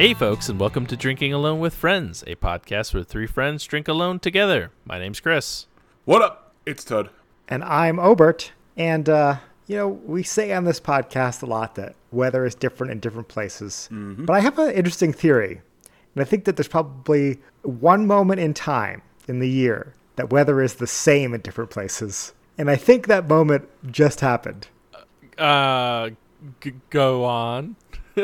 Hey, folks, and welcome to Drinking Alone with Friends, a podcast where three friends drink alone together. My name's Chris. What up? It's Todd. And I'm Obert. And, uh, you know, we say on this podcast a lot that weather is different in different places. But I have an interesting theory. And I think that there's probably one moment in time in the year that weather is the same in different places. And I think that moment just happened. Uh, g- go on.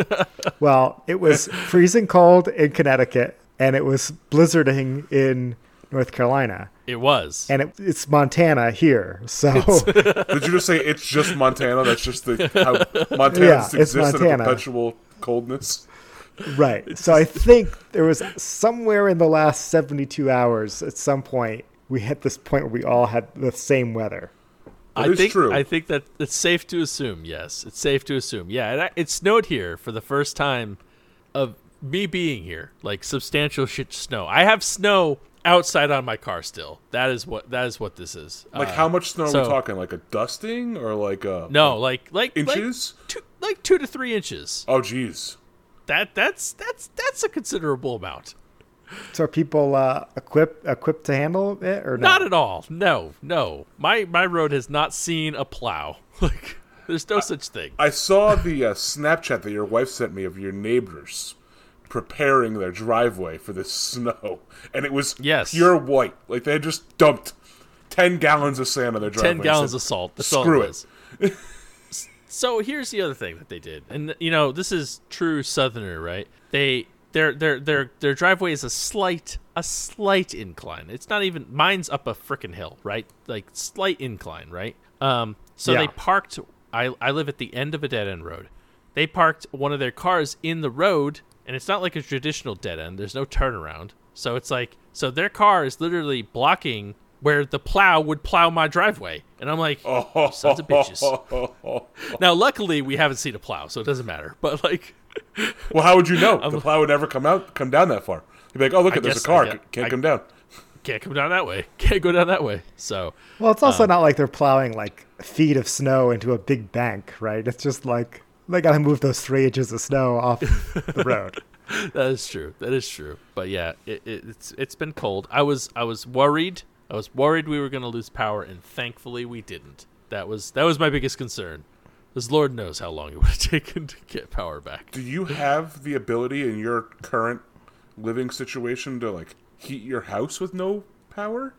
Well, it was freezing cold in Connecticut and it was blizzarding in North Carolina. It was. And it, it's Montana here. So. Did you just say it's just Montana? That's just the how Montana Yeah, just it's exists in a Montana. perpetual coldness. Right. So I think there was somewhere in the last 72 hours at some point we hit this point where we all had the same weather. I think true. I think that it's safe to assume. Yes, it's safe to assume. Yeah, it, it snowed here for the first time of me being here. Like substantial shit snow. I have snow outside on my car still. That is what that is what this is. Like Uh, how much snow are we talking? Like a dusting or like a No, like like inches? like two, like two to three inches. Oh, jeez. That that's that's that's a considerable amount. So are people uh, equipped equipped to handle it or Not not? at all. No, no. My my road has not seen a plow. Like there's no such thing. I saw the uh, Snapchat that your wife sent me of your neighbors preparing their driveway for the snow, and it was Yes. pure white. Like they had just dumped ten gallons of sand on their driveway. Ten gallons said, of salt. That's "Screw it." it so here's the other thing that they did, and you know this is true Southerner, right? They their their their their driveway is a slight a slight incline. It's not even mine's up a frickin' hill, right? Like slight incline, right? Um, so they parked. I I live at the end of a dead end road. They parked one of their cars in the road, and it's not like a traditional dead end. There's no turnaround, so it's like so their car is literally blocking where the plow would plow my driveway, and I'm like, Oh, sons of bitches. Now, luckily, we haven't seen a plow, so it doesn't matter. But like, Well, how would you know? the plow would never come out, come down that far. You'd be like, "Oh, look, I at there's guess- a car, I get- can't I- come down." can't come down that way. Can't go down that way. So Well, it's also Um, not like they're plowing like feet of snow into a big bank, right? It's just like they got to move those three inches of snow off the road. that is true. That is true. But yeah, it, it, it's it's been cold. I was I was worried. I was worried we were going to lose power, and thankfully we didn't. That was that was my biggest concern. Because Lord knows how long it would have taken to get power back. Do you have the ability in your current living situation to like heat your house with no power?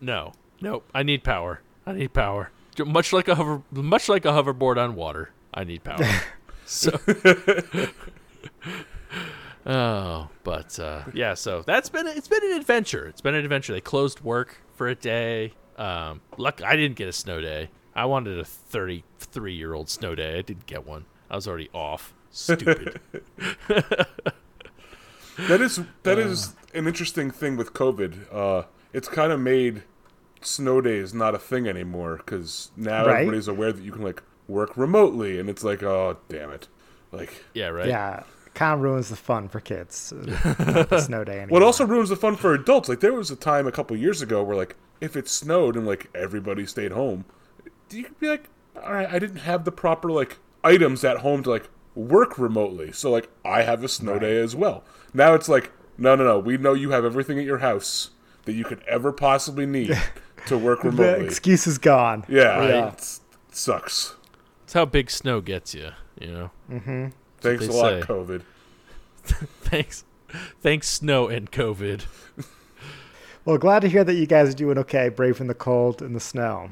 No, nope. I need power. I need power. Much like a hover, much like a hoverboard on water. I need power. so, oh, but uh, yeah. So that's been it's been an adventure. It's been an adventure. They closed work for a day. Um, luck, I didn't get a snow day. I wanted a 33 year old snow day. I didn't get one. I was already off. Stupid. That is that is an interesting thing with COVID. Uh, it's kind of made snow days not a thing anymore because now Right. everybody's aware that you can like work remotely, and it's like, oh damn it, like. yeah. Right. Yeah, kind of ruins the fun for kids. uh, the snow day. Anymore. Well, it also ruins the fun for adults. Like there was a time a couple years ago where like if it snowed and like everybody stayed home, you could be like, all right, I didn't have the proper like items at home to like work remotely, so like I have a snow day as well. Now it's like, no, no, no, we know you have everything at your house that you could ever possibly need to work the remotely. excuse is gone. yeah, Yeah. It's, it sucks. That's how big snow gets you. You know. Mm-hmm. Thanks a lot, say. COVID. Thanks. Thanks, snow and COVID. Well, glad to hear that you guys are doing okay, braving the cold and the snow.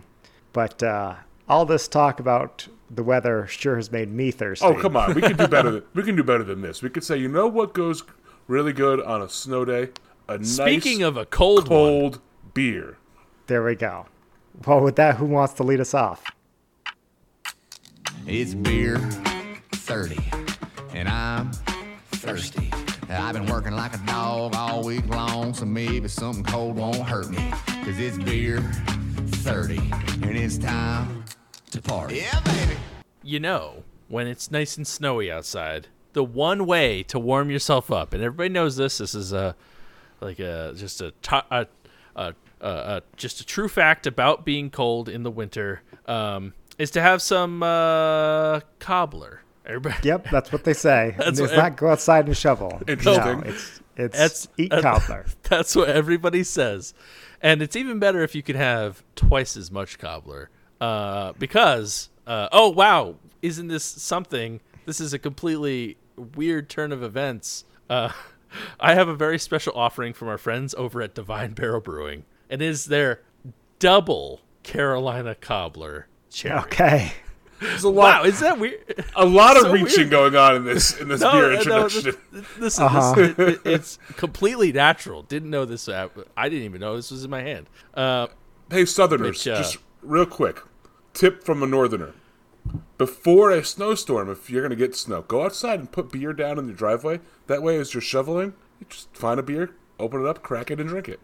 But uh, all this talk about the weather sure has made me thirsty. Oh come on, we can do better. Than, we can do better than this. We could say, you know what goes really good on a snow day? A Speaking nice of a cold, one, cold beer. There we go. Well, with that, who wants to lead us off? It's beer 30, and I'm thirsty. I've been working like a dog all week long, so maybe something cold won't hurt me. Cause it's beer 30, and it's time to party. Yeah, baby. you know, when it's nice and snowy outside, the one way to warm yourself up, and everybody knows this. This is a like a just a a, a, a, a just a true fact about being cold in the winter. Um, is to have some uh, cobbler, Everybody, Yep, that's what they say. That's it's what- not go outside and shovel. Interesting. No, it's it's That's- eat that- cobbler. That's what everybody says. And it's even better if you could have twice as much cobbler. Uh, because, uh, oh, wow, isn't this something? This is a completely weird turn of events. Uh, I have a very special offering from our friends over at Divine Barrel Brewing. And it is their double Carolina cobbler cherry. Okay. There's a lot, Wow, is that weird? a lot of so reaching weird. going on in this in this No, beer no, introduction. this, this, Uh-huh. this- it- it's completely natural. Didn't know this. uh, I didn't even know this was in my hand. Uh, Hey, Southerners, Which, uh, just real quick tip from a Northerner. Before a snowstorm, if you're going to get snow, go outside and put beer down in your driveway. That way, as you're shoveling, you just find a beer, open it up, crack it, and drink it.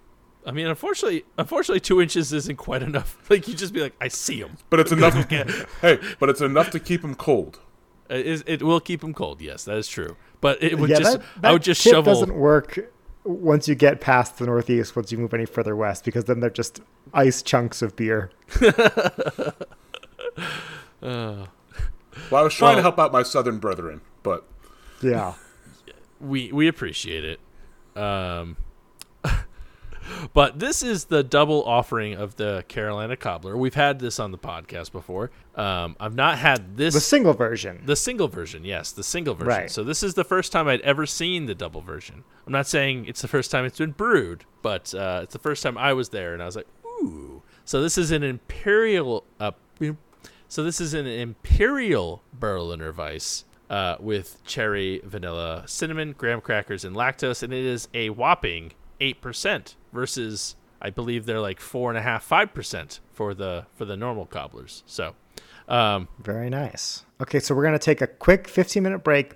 I mean, unfortunately, unfortunately, two inches isn't quite enough. Like you just be like, I see him. But it's enough. hey, but it's enough to keep them cold. It, it will keep him cold. Yes, that is true. But it would yeah, just, that, I would just tip shovel. doesn't work once you get past the northeast. Once you move any further west, because then they're just ice chunks of beer. Well, I was trying to help out my Southern brethren, but Yeah. we we appreciate it. Um, but this is the double offering of the Carolina Cobbler. We've had this on the podcast before. Um, I've not had this The single version. The single version, yes, the single version. Right. So this is the first time I'd ever seen the double version. I'm not saying it's the first time it's been brewed, but uh, it's the first time I was there, and I was like, ooh. So this is an imperial. Uh, so this is an imperial Berliner Weiss uh, with cherry, vanilla, cinnamon, graham crackers, and lactose, and it is a whopping eight percent versus I believe they're like four and a half, five percent for the for the normal cobblers. So. Um, Very nice. Okay, so we're gonna take a quick 15 minute break.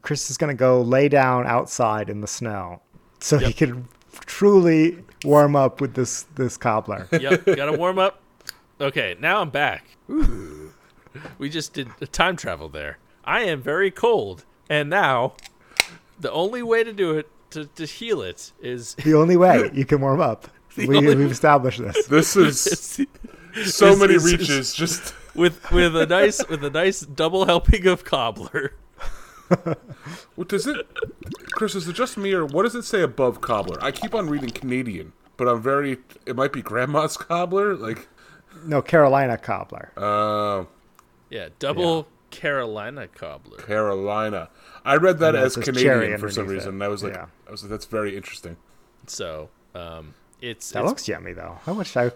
Chris is gonna go lay down outside in the snow, so he Yep. can truly warm up with this this cobbler. yep, gotta warm up. Okay, now I'm back. Ooh. We just did a time travel there. I am very cold, and now the only way to do it to, to heal it is the only way you can warm up. We, only- we've established this. this is it's so This many is- reaches. Just with with a nice with a nice double helping of cobbler. what does it, Chris? Is it just me or what does it say above cobbler? I keep on reading Canadian, but I'm very. It might be grandma's cobbler. Like, No, Carolina cobbler. uh, Yeah, double Carolina cobbler. Carolina. I read that as says Canadian for some reason. it. And I was like, Yeah. I was like, that's very interesting. So um, it's, That it's looks yummy though. I wish I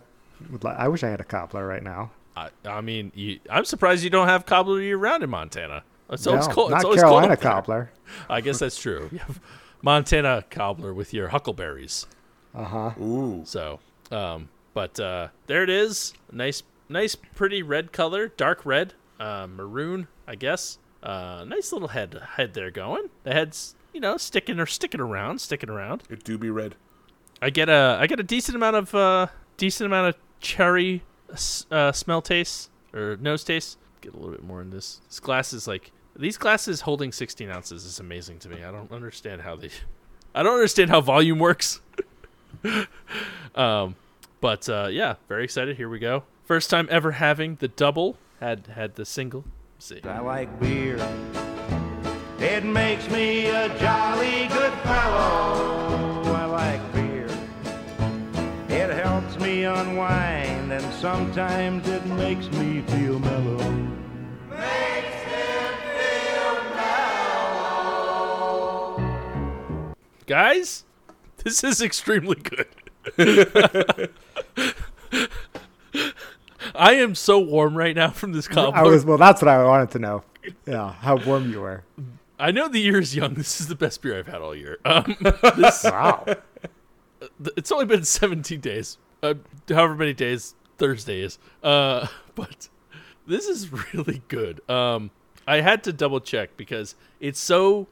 would. Li- I wish I had a cobbler right now. I, I mean, you, I'm surprised you don't have cobbler year round in Montana. It's always No, cold. not it's always Carolina cold cobbler. I guess that's true. Montana cobbler with your huckleberries. Uh huh. Ooh, So, um, but uh, there it is. Nice, nice, pretty red color, dark red, uh, maroon, I guess. Uh, nice little head, head there going. The head's, you know, sticking or sticking around, sticking around. it do be red. I get a, I get a decent amount of, uh, decent amount of cherry uh, smell taste or nose taste. Get a little bit more in this. This glass is like these glasses holding 16 ounces is amazing to me. I don't understand how they, I don't understand how volume works. um, but uh, yeah, very excited. Here we go. First time ever having the double. Had had the single. Let's see. I like beer. It makes me a jolly good fellow. I like beer. It helps me unwind, and sometimes it makes me feel mellow. Guys, this is extremely good. I am so warm right now from this cobbler. I was well. That's what I wanted to know. Yeah, how warm you were. I know the year is young. This is the best beer I've had all year. Um, this, Wow. it's only been 17 days, uh, however many days Thursday is. Uh, but this is really good. Um, I had to double check because it's so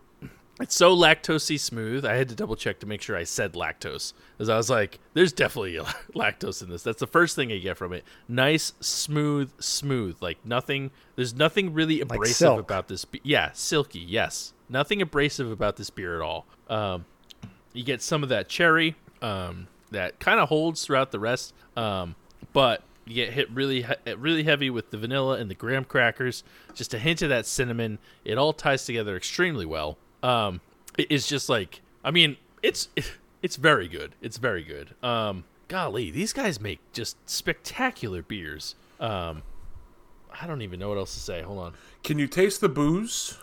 it's so lactosey smooth. I had to double check to make sure I said lactose, because I was like, "There's definitely lactose in this." That's the first thing I get from it. Nice, smooth, smooth. Like nothing. There's nothing really abrasive silk. about this. Be- yeah, silky. Yes, nothing abrasive about this beer at all. Um, you get some of that cherry um, that kind of holds throughout the rest, um, but You get hit really really heavy with the vanilla and the graham crackers. Just a hint of that cinnamon. It all ties together extremely well. Um, it- it's just like I mean, it's it's very good. It's very good. Um, golly, these guys make just spectacular beers. Um, I don't even know what else to say. Hold on. Can you taste the booze?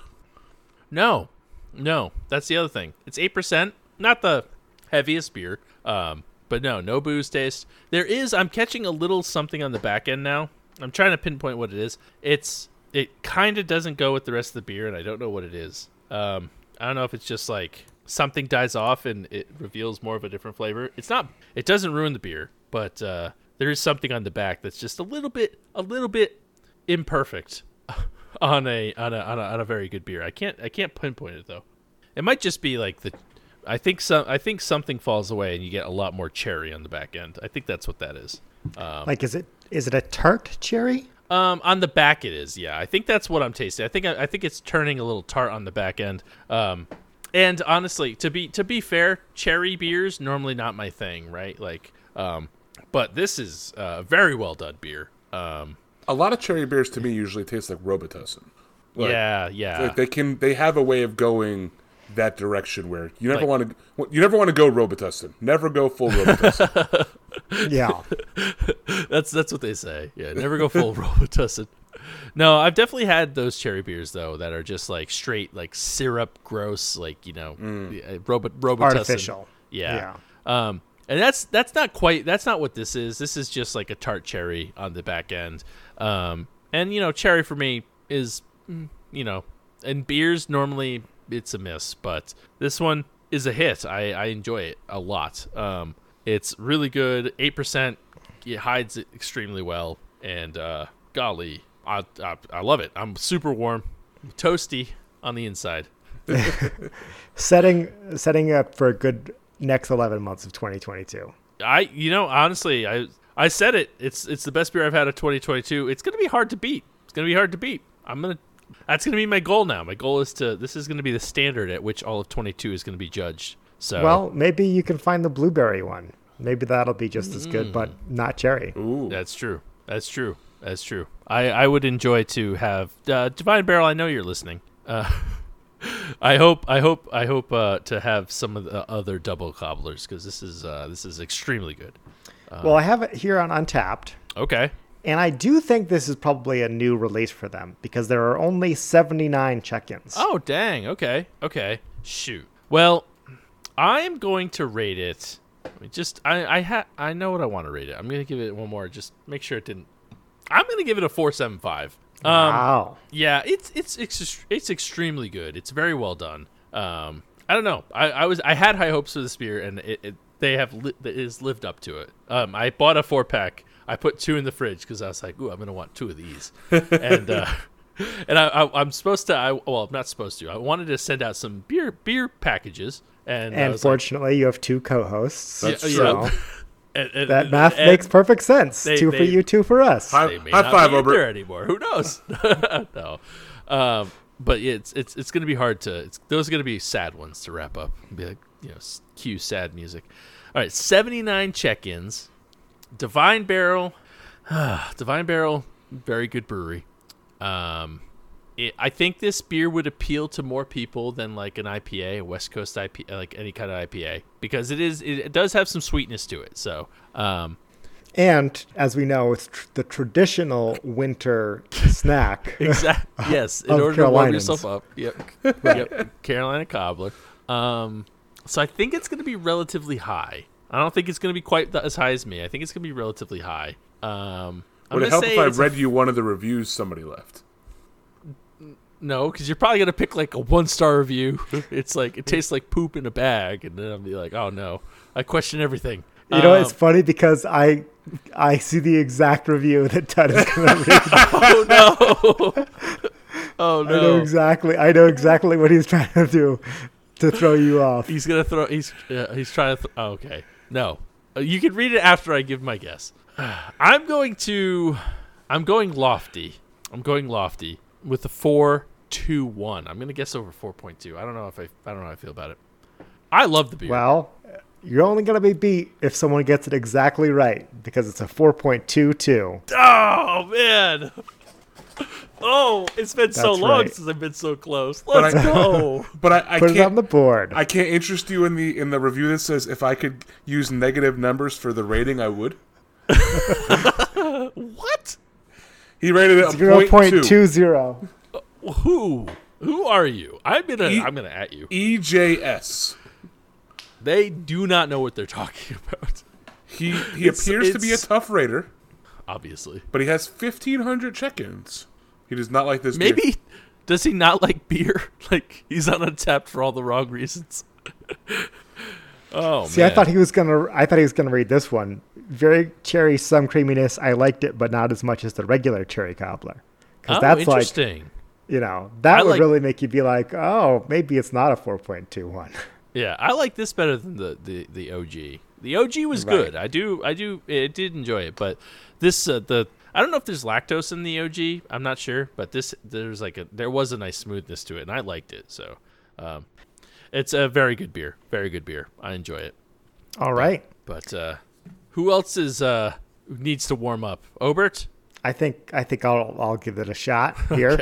No, no, that's the other thing. It's eight percent, not the heaviest beer. Um, but no, no booze taste. There is. I'm catching a little something on the back end now. I'm trying to pinpoint what it is. It's it kind of doesn't go with the rest of the beer, and I don't know what it is. Um, I don't know if it's just like something dies off and it reveals more of a different flavor. It's not. It doesn't ruin the beer, but uh, there is something on the back that's just a little bit, a little bit imperfect on a on a on a, on a very good beer. I can't I can't pinpoint it though. It might just be like the. I think some. I think something falls away and you get a lot more cherry on the back end. I think that's what that is. like, is it is it a tart cherry? Um, on the back it is. Yeah, I think that's what I'm tasting. I think I, I think it's turning a little tart on the back end. Um, and honestly, to be to be fair, cherry beers normally not my thing, right? Like, um, but this is uh, very well done beer. Um, A lot of cherry beers to me usually taste like Robitussin. Like, yeah, yeah. like they can they have a way of going that direction where you never Like- want to you never want to go Robitussin. Never go full Robitussin. Yeah. That's that's what they say. Yeah, never go full Robitussin. No, I've definitely had those cherry beers though that are just like straight like syrup, gross, like you know, uh, Robi- Robitussin. Artificial. Yeah. Um, and that's that's not quite that's not what this is. This is just like a tart cherry on the back end. Um, and you know, cherry for me is mm, you know, and beers normally it's a miss, but this one is a hit. I I enjoy it a lot. Um, it's really good. Eight percent. It hides it extremely well, and uh, golly, I, I I love it. I'm super warm, toasty on the inside. Setting setting up for a good next 11 months of 2022. I you know honestly I I said it it's it's the best beer I've had of 2022. It's gonna be hard to beat. It's gonna be hard to beat. I'm gonna that's gonna be my goal now. My goal is to this is gonna be the standard at which all of 22 is gonna be judged. So Well, maybe you can find the blueberry one. Maybe that'll be just as good, but not cherry. Ooh. that's true. That's true. That's true. I I would enjoy to have uh, Divine Barrel. I know you're listening. Uh, I hope I hope I hope uh, to have some of the other double cobblers because this is uh, this is extremely good. well, I have it here on Untappd, Okay. And I do think this is probably a new release for them because there are only 79 check-ins. Oh dang. Okay. Okay. Shoot. Well, I'm going to rate it. let me Just I I ha- I know what I want to rate it. I'm gonna give it one more. Just make sure it didn't. I'm gonna give it a four seven five. Um, wow. yeah, it's it's it's it's extremely good. It's very well done. Um, I don't know. I, I was I had high hopes for this beer, and it, it they have li- it lived up to it. Um, I bought a four pack. I put two in the fridge because I was like, "Ooh, I'm gonna want two of these," and uh, and I, I I'm supposed to. I well, I'm not supposed to. I wanted to send out some beer beer packages, and I And was like- you have two co-hosts. That's Yeah, so yeah. and- and- that math and makes perfect sense. they- two for you, two for us. High, they may high not five, be in there anymore. Who knows? no. Um, but it's it's it's gonna be hard to. It's, those are gonna be sad ones to wrap up. Be like you know, cue sad music. All right, seventy nine check ins. Divine Barrel, Divine Barrel, very good brewery. Um, it, I think this beer would appeal to more people than like an IPA, a West Coast IPA, like any kind of IPA, because it is it, it does have some sweetness to it. So, um, And as we know, it's tr- the traditional winter snack. Exactly. Yes. In order to warm yourself up. Yep. yep. Carolina cobbler. Um, so I think it's going to be relatively high. I don't think it's going to be quite th- as high as me. I think it's going to be relatively high. Um, Would it help if I it's a read you one of the reviews somebody left? No, because you're probably gonna pick like a one star review. It's like it tastes like poop in a bag, and then I'll be like, oh no, I question everything. You know, Um, it's funny because I I see the exact review that Ted is going to read. oh no, oh I know no, exactly. I know exactly what he's trying to do to throw you off. he's gonna throw. He's uh, he's trying to. Th- oh, okay, no, Uh, you can read it after I give my guess. I'm going to. I'm going lofty. I'm going lofty with a four two one. I'm gonna guess over four point two. I don't know if I. I don't know how I feel about it. I love the beer. Well, you're only going to be beat if someone gets it exactly right because it's a 4.22. Oh man. Oh, it's been so long right. since I've been so close. Let's I- go. But I, I Put can't. on the board. I can't interest you in the in the review that says if I could use negative numbers for the rating, I would. what? He rated it a point two. 0.20. Uh, who? Who are you? I'm gonna E- I'm gonna at you. EJS. They do not know what they're talking about. He he It's- appears to be a tough raider, Obviously. but he has fifteen hundred check-ins. He does not like this. beer. Maybe does he not like beer? Like he's on untappd for all the wrong reasons. oh See, man. I thought he was gonna. I thought he was gonna read this one. Very cherry, some creaminess. I liked it, but not as much as the regular cherry cobbler. Because oh, that's like, interesting. you know, that I would like- really make you be like, oh, maybe it's not a 4.21. Yeah, I like this better than the, the, the OG. The OG was Right. good. I do I do it did enjoy it, but this uh, the I don't know if there's lactose in the OG. I'm not sure, but this there's like a there was a nice smoothness to it, and I liked it. So, um, it's a very good beer. Very good beer. I enjoy it. All right. But uh, who else is uh needs to warm up? Obert. I think I think I'll I'll give it a shot here.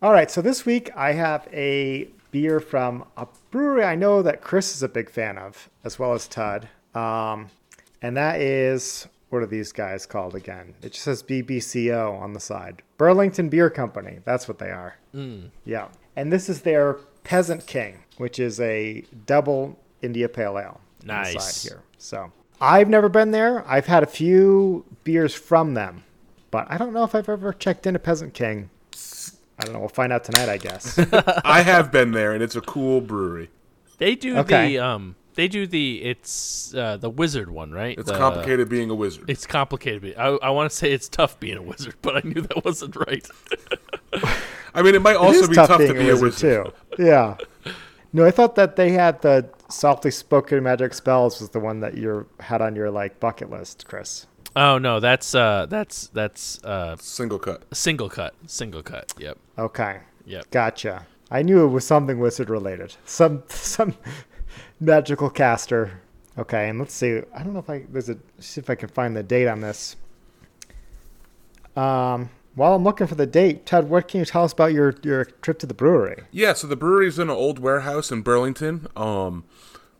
All right, so this week I have a beer from a brewery I know that Chris is a big fan of, as well as Todd. Um, and that is what are these guys called again? It just says BBCO on the side. Burlington Beer Company. That's what they are. Yeah, and this is their Peasant King, which is a double India Pale Ale. on the Nice. side here. So I've never been there. I've had a few beers from them, but I don't know if I've ever checked in a Peasant King. I don't know. We'll find out tonight, I guess. I have been there, and it's a cool brewery. They do Okay. the um they do the it's uh, the wizard one, right? It's The- complicated being a wizard. It's complicated. I, I want to say it's tough being a wizard, but I knew that wasn't right. I mean, it might also is be tough, to being be a wizard. too. Yeah. No, I thought that they had the softly spoken magic spells was the one that you had on your like bucket list, Chris. Oh no, that's uh that's that's uh Single cut. single cut. Single cut. Yep. Okay. Yep. Gotcha. I knew it was something wizard related. Some some magical caster. Okay, and let's see. I don't know if I there's a see if I can find the date on this. Um, while I'm looking for the date, Ted, what can you tell us about your your trip to the brewery? Yeah, so the brewery's in an old warehouse in Burlington. Um,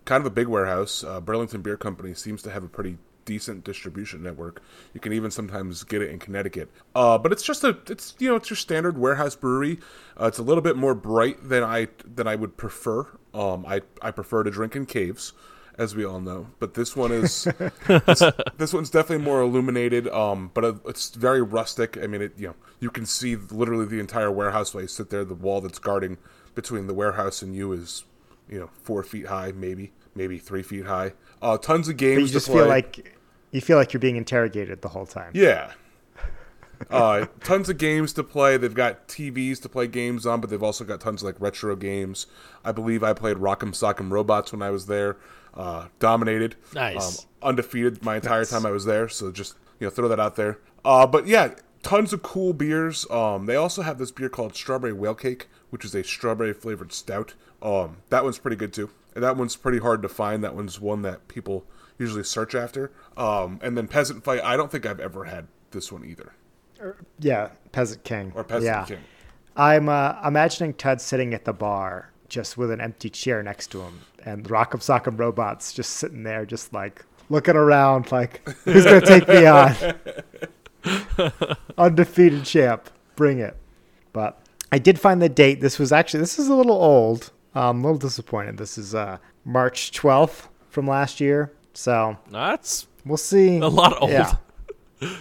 kind of a big warehouse. Uh, Burlington Beer Company seems to have a pretty decent distribution network. You can even sometimes get it in Connecticut. Uh, but it's just a, it's you know, it's your standard warehouse brewery. Uh, it's a little bit more bright than I than I would prefer. Um, I I prefer to drink in caves. As we all know, but this one is this, this one's definitely more illuminated. Um, but it's very rustic. I mean, it you know you can see literally the entire warehouse while you sit there. The wall that's guarding between the warehouse and you is you know four feet high, maybe maybe three feet high. Uh, tons of games. But you to just play. feel like you feel like you're being interrogated the whole time. Yeah. Uh, tons of games to play. They've got TVs to play games on, but they've also got tons of like retro games. I believe I played Rock'em Sock'em Robots when I was there. Uh, dominated, Nice. um, undefeated my entire time I was there. So just you know throw that out there. Uh, but yeah, tons of cool beers. Um, they also have this beer called Strawberry Whale Cake, which is a strawberry flavored stout. Um, that one's pretty good too. And that one's pretty hard to find. That one's one that people usually search after. Um, and then Peasant Fight. I don't think I've ever had this one either. Yeah, Peasant King. Or Peasant yeah. King. I'm uh, imagining Ted sitting at the bar just with an empty chair next to him and Rock'em Sock'em Robots just sitting there, just like looking around, like, who's going to take me on? Undefeated champ. Bring it. But I did find the date. This was actually, this is a little old. I'm a little disappointed. This is uh, March 12th from last year. So That's we'll see. a lot old. Yeah.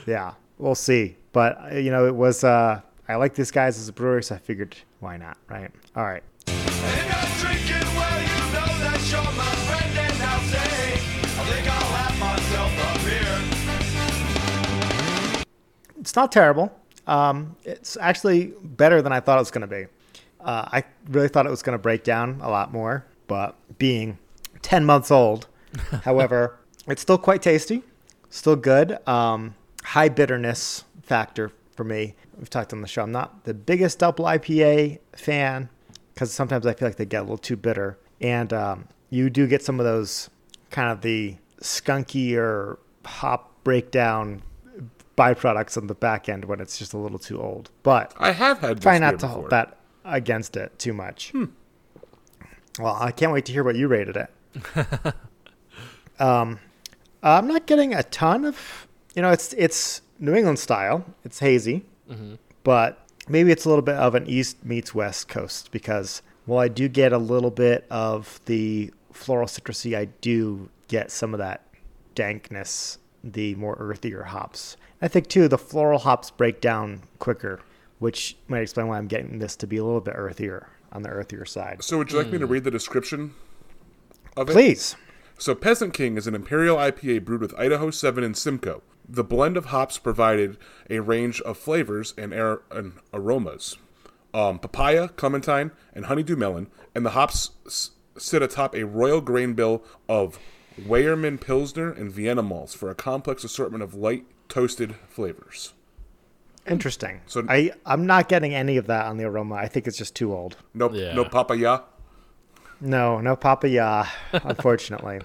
Yeah, we'll see. But uh, you know, it was. Uh, I like these guys as a brewery, so I figured why not, right? All right. If you're drinking, well, you know that you're my friend, and I'll say, I think I'll have myself a beer. It's not terrible. Um, it's actually better than I thought it was going to be. Uh, I really thought it was going to break down a lot more, but being 10 months old, however, it's still quite tasty, still good. Um, high bitterness factor for me. We've talked on the show. I'm not the biggest double IPA fan because sometimes I feel like they get a little too bitter. And um, you do get some of those kind of the skunkier hop breakdown byproducts on the back end when it's just a little too old. But I have had this try not to before. hold that against it too much. Well, I can't wait to hear what you rated it. um, I'm not getting a ton of, you know, it's it's New England style. It's hazy, but maybe it's a little bit of an East meets West Coast because while I do get a little bit of the floral citrusy, I do get some of that dankness, the more earthier hops. I think too the floral hops break down quicker, which might explain why I'm getting this to be a little bit earthier on the earthier side. So would you like me to read the description of it? Please. So Peasant King is an imperial IPA brewed with Idaho 7 and Simcoe. The blend of hops provided a range of flavors and, ar- and aromas. Um, papaya, clementine, and honeydew melon, and the hops s- sit atop a royal grain bill of Weyermann Pilsner and Vienna malts for a complex assortment of light toasted flavors. Interesting. So- I I'm not getting any of that on the aroma. I think it's just too old. No, Yeah. no papaya. No, no papaya, unfortunately.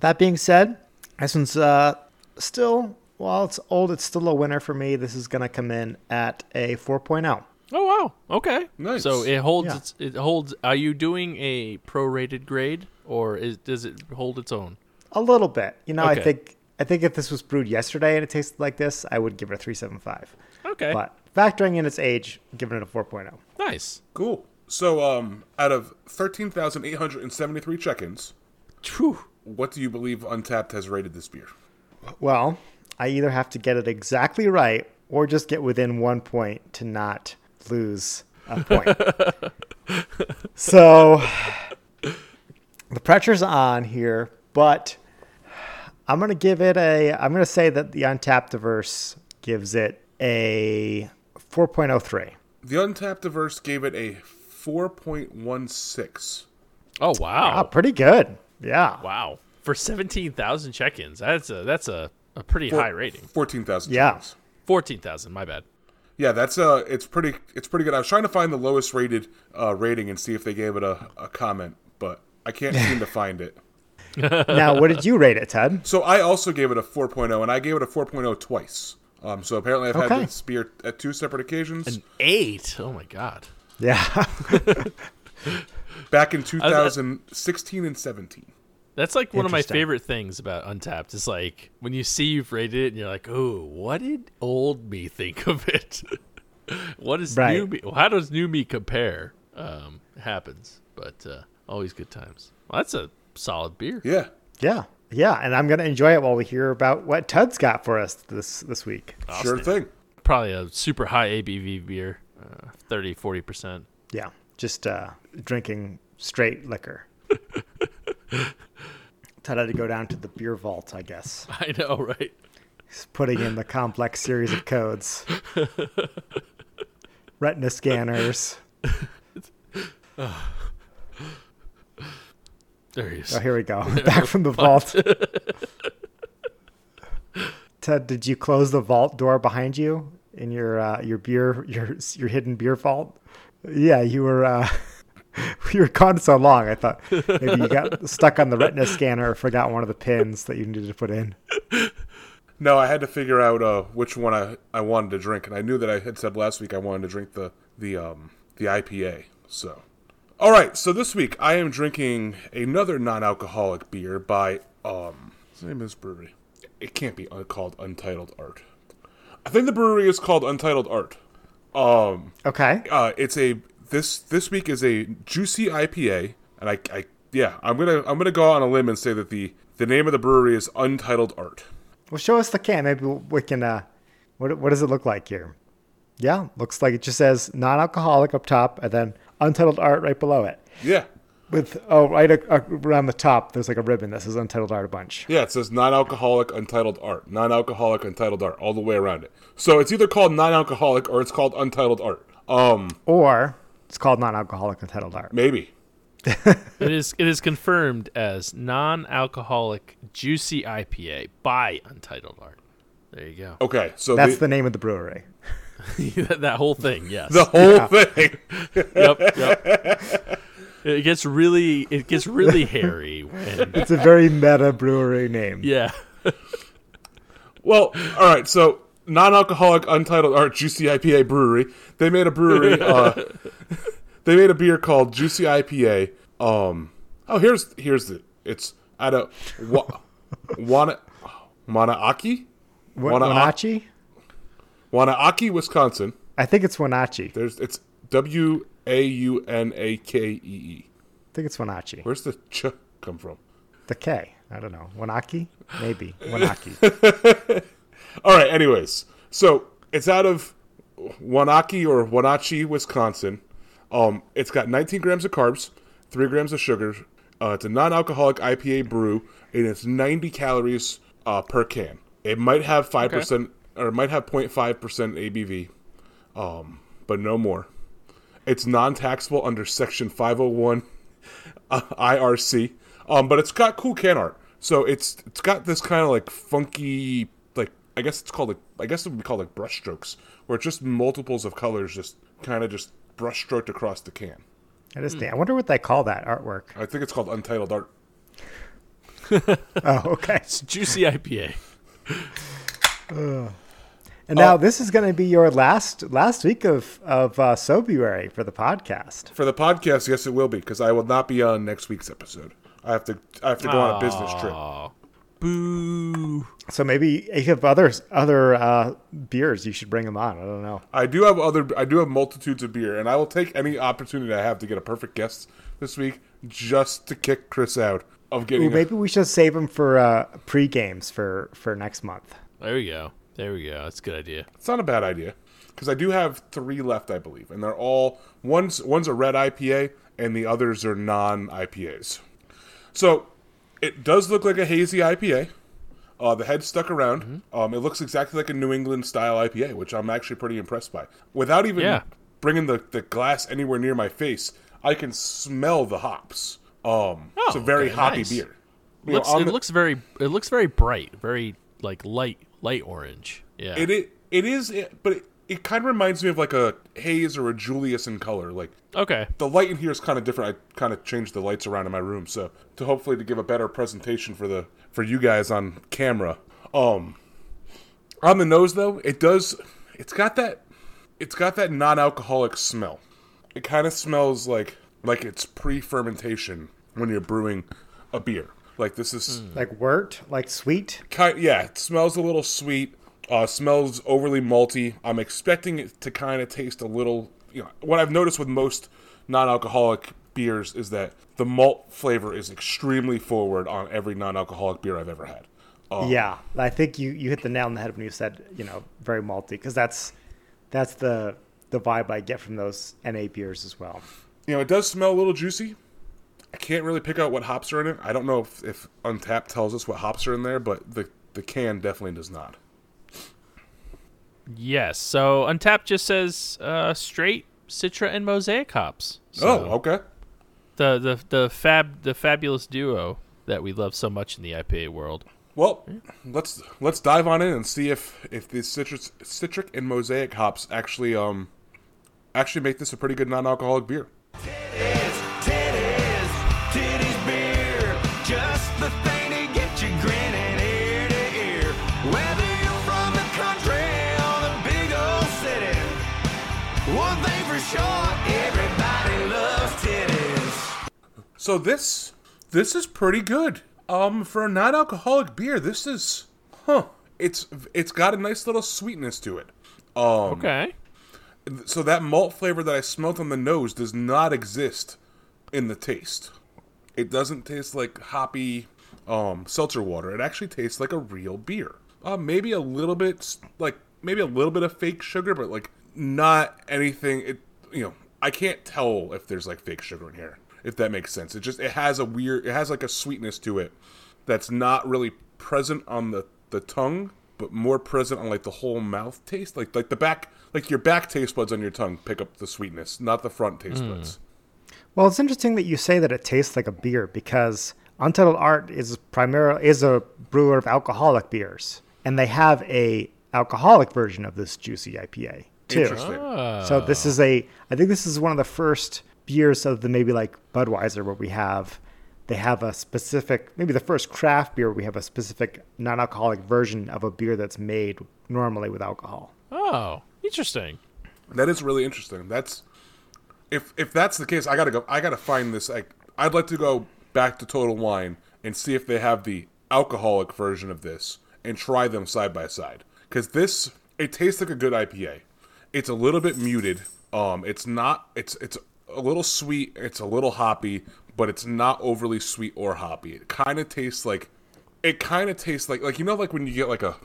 that being said, this one's uh, still, while it's old, it's still a winner for me. This is going to come in at a 4.0. Oh wow. Okay. Nice. So it holds. Yeah. Its, it holds. Are you doing a prorated grade, or is, does it hold its own? A little bit. You know, I think I think if this was brewed yesterday and it tasted like this, I would give it a 3.75. Okay. But factoring in its age, giving it a oh. 4.0. Nice. Cool. So, um, out of 13,873 check-ins, Phew. what do you believe Untappd has rated this beer? Well, I either have to get it exactly right or just get within one point to not lose a point. so the pressure's on here, but I'm going to give it a, I'm going to say that the Untappd Diverse gives it a 4.03. The Untappd Diverse gave it a 4.16. Oh Ah, wow. pretty good. Yeah. Wow. For seventeen thousand check-ins, that's a that's a, a pretty high rating. 14,000 Yeah. check-ins. Fourteen thousand. My bad. Yeah, that's uh it's pretty it's pretty good. I was trying to find the lowest rated uh, rating and see if they gave it a, a comment, but I can't seem to find it. Now, what did you rate it, Ted? So I also gave it a 4.0 and I gave it a 4.0 twice. Um, so apparently I've Okay. had this beer at two separate occasions. Eight. Oh my god. Yeah. back in 2016 and 17. That's like one of my favorite things about Untappd. Is like when you see you've rated it, and you're like, "Oh, what did old me think of it? what is Right. new me? How does new me compare?" Um, happens, but uh, always good times. Well, that's a solid beer. Yeah. Yeah. Yeah. And I'm going to enjoy it while we hear about what Tud's got for us this, this week. Sure thing. Probably a super high ABV beer, uh, 30, 40 percent. Yeah. Just uh, drinking straight liquor. Ted had to go down to the beer vault, I guess. I know, right? He's putting in the complex series of codes. Retina scanners. There he is. Oh, here we go. Back from the vault. Ted, did you close the vault door behind you in your uh, your beer your your hidden beer vault? Yeah, you were uh, you were gone so long. I thought maybe you got stuck on the retina scanner or forgot one of the pins that you needed to put in. No, I had to figure out uh, which one I, I wanted to drink, and I knew that I had said last week I wanted to drink the the um the IPA. So, all right. So this week I am drinking another non-alcoholic beer by um what's the name this brewery? It can't be un- called Untitled Art. I think the brewery is called Untitled Art. Um, Okay. uh, it's a this this week is a juicy IPA, and I, I yeah I'm gonna I'm gonna go on a limb and say that the the name of the brewery is Untitled Art. Well, show us the can. Maybe we can. Uh, what what does it look like here? Yeah, looks like it just says non-alcoholic up top, and then untitled art right below it. Yeah. With oh, right a, around the top, there's like a ribbon that says untitled art a bunch. Yeah, it says non-alcoholic untitled art, non-alcoholic untitled art, all the way around it. So it's either called non-alcoholic or it's called untitled art. Um, Or it's called non-alcoholic untitled art. maybe. It is it is confirmed as non-alcoholic juicy IPA by Untitled Art. There you go. Okay, so That's the, the name of the brewery. that whole thing, yes. the whole thing. yep, yep. It gets really it gets really hairy when It's a very meta brewery name. yeah. Well, all right. So non-alcoholic untitled art Juicy IPA brewery. They made a brewery. uh, they made a beer called Juicy IPA. Um. Oh, here's here's it. It's out of wa- Wana Wanaaki, Wa- Wana- Wenatchee? Wanaaki, Wisconsin. I think it's Wanachi. There's it's W A U N A K E E. I think it's Wanachi. Where's the ch come from? The K. I don't know. Wenaki? Maybe. Wenaki. All right. Anyways, so it's out of Wanaki or Wanachi, Wisconsin. Um, it's got 19 grams of carbs, three grams of sugar. Uh, it's a non-alcoholic IPA brew, and it's 90 calories uh, per can. It might have five percent, or it might have 0.5 percent ABV, um, but no more. It's non-taxable under Section 501 uh, IRC, um, but it's got cool can art. So it's it's got this kind of like funky, like I guess it's called like I guess it would be called like brush strokes, where it's just multiples of colors just kind of just brush stroked across the can. That is neat. I wonder what they call that artwork. I think it's called Untitled Art. Oh, okay. It's juicy IPA. And Oh. now this is going to be your last last week of of uh, Sobuary for the podcast. For the podcast, yes, it will be because I will not be on next week's episode. I have to I have to go on a business trip. Boo. So maybe if you have other other uh, beers, you should bring them on. I don't know. I do have other I do have multitudes of beer, and I will take any opportunity I have to get a perfect guest this week just to kick Chris out of getting. Ooh, maybe we should save him for uh, pre games for for next month. There we go. There we go. That's a good idea. It's not a bad idea because I do have three left, I believe, and they're all one's one's a red IPA and the others are non IPAs. So it does look like a hazy IPA. Uh, the head stuck around. Um, it looks exactly like a New England style IPA, which I'm actually pretty impressed by. Without even Yeah. bringing the, the glass anywhere near my face, I can smell the hops. Um, it's a Oh, very okay, hoppy nice. beer. You know, it the- looks very it looks very bright, very like light light orange. Yeah. It it, it is, it, but it, it kind of reminds me of like a haze or a Julius in color. Like okay. the light in here is kind of different. I kind of changed the lights around in my room, so to hopefully to give a better presentation for the for you guys on camera. Um, on the nose though, it does. It's got that. It's got that non-alcoholic smell. It kind of smells like like it's pre-fermentation when you're brewing a beer. Like this is Like wort, like sweet. kind yeah, it smells a little sweet. Uh, smells overly malty. I'm expecting it to kind of taste a little. You know, what I've noticed with most non-alcoholic beers is that the malt flavor is extremely forward on every non-alcoholic beer I've ever had. Yeah, I think you you hit the nail on the head when you said you know very malty because that's that's the the vibe I get from those NA beers as well. You know, it does smell a little juicy. I can't really pick out what hops are in it. I don't know if, if Untappd tells us what hops are in there, but the the can definitely does not. Yes. So Untappd just says uh, straight Citra and Mosaic hops. So oh, okay. the the the fab the fabulous duo that we love so much in the IPA world. Well, let's let's dive on in and see if if the citrus citric and mosaic hops actually um actually make this a pretty good non-alcoholic beer. So this this is pretty good. Um for a non-alcoholic beer, this is huh. It's it's got a nice little sweetness to it. Um Okay. so that malt flavor that I smelt on the nose does not exist in the taste. It doesn't taste like hoppy um, seltzer water. It actually tastes like a real beer. Uh, maybe a little bit like maybe a little bit of fake sugar, but like not anything. It you know I can't tell if there's like fake sugar in here. If that makes sense. It just it has a weird. It has like a sweetness to it that's not really present on the the tongue, but more present on like the whole mouth taste. Like like the back, like your back taste buds on your tongue pick up the sweetness, not the front taste hmm. buds. Well, it's interesting that you say that it tastes like a beer because Untitled Art is primarily is a brewer of alcoholic beers, and they have a alcoholic version of this juicy IPA too. Interesting. Ah. So this is a I think this is one of the first beers other than maybe like Budweiser, where we have they have a specific maybe the first craft beer we have a specific non-alcoholic version of a beer that's made normally with alcohol. Oh, interesting. That is really interesting. That's if if that's the case, I gotta go. I gotta find this. Like, I'd like to go back to Total Wine and see if they have the alcoholic version of this and try them side by side. Because this, it tastes like a good IPA. It's a little bit muted. Um, it's not. It's it's a little sweet. It's a little hoppy, but it's not overly sweet or hoppy. It kind of tastes like. It kind of tastes like like you know like when you get like a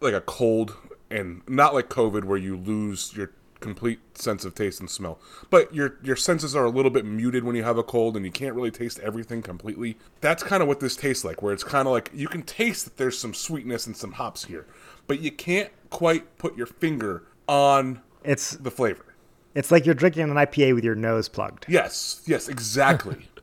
like a cold and not like COVID where you lose your complete sense of taste and smell. But your your senses are a little bit muted when you have a cold and you can't really taste everything completely. That's kind of what this tastes like, where it's kind of like you can taste that there's some sweetness and some hops here, but you can't quite put your finger on It's the flavor. It's like you're drinking an IPA with your nose plugged. Yes, yes, exactly.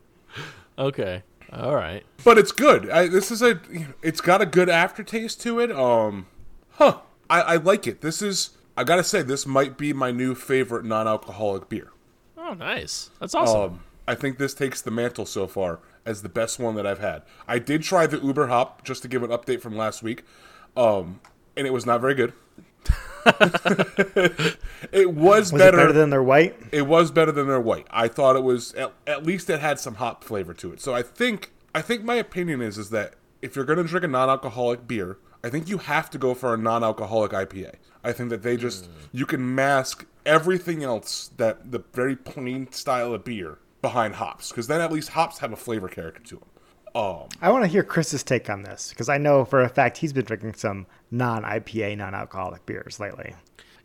Okay. All right. but it's good. I, this is a. It's got a good aftertaste to it. Um, huh. I, I like it. This is. I gotta say, this might be my new favorite non-alcoholic beer. Oh, nice. That's awesome. Um, I think this takes the mantle so far as the best one that I've had. I did try the Uber Hop just to give an update from last week, um, and it was not very good. it was, Was better. it better than their white? it was better than their white. I thought it was at, at least it had some hop flavor to it. So I think I think my opinion is is that if you're going to drink a non-alcoholic beer, I think you have to go for a non-alcoholic IPA. I think that they just mm. you can mask everything else that the very plain style of beer behind hops because then at least hops have a flavor character to them. Um, I want to hear Chris's take on this because I know for a fact he's been drinking some non-IPA, non-alcoholic beers lately.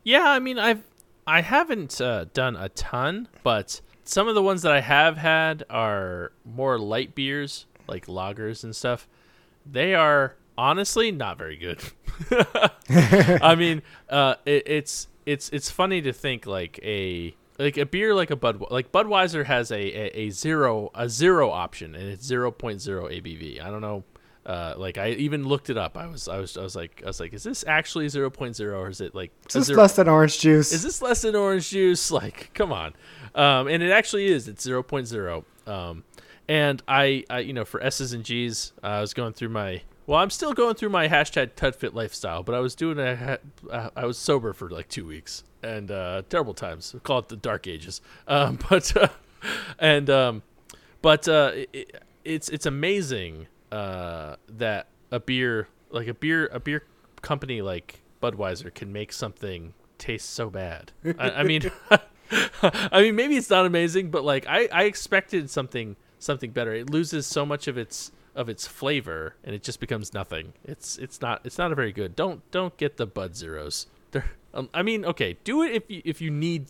Yeah, I mean, I've I haven't uh, done a ton, but some of the ones that I have had are more light beers, like lagers and stuff. They are honestly not very good. I mean, uh, it, it's it's it's funny to think like a like a beer like a Bud like Budweiser has a, a, a zero a zero option and it's 0.0 ABV. I don't know uh, like I even looked it up. I was I was I was like I was like is this actually 0.0 or is it like Is this zero- less than orange juice? is this less than orange juice? Like, come on. Um, and it actually is. It's 0.0. Um, and I, I, you know, for S's and G's, uh, I was going through my. Well, I'm still going through my hashtag TudFit lifestyle, but I was doing a. Uh, I was sober for like two weeks and uh, terrible times. We call it the dark ages. Um, but uh, and um, but uh, it, it's it's amazing uh, that a beer like a beer a beer company like Budweiser can make something taste so bad. I, I mean, I mean maybe it's not amazing, but like I, I expected something something better. It loses so much of its of its flavor and it just becomes nothing. It's it's not it's not a very good. Don't don't get the Bud Zeros. They're, um, I mean, okay, do it if you if you need.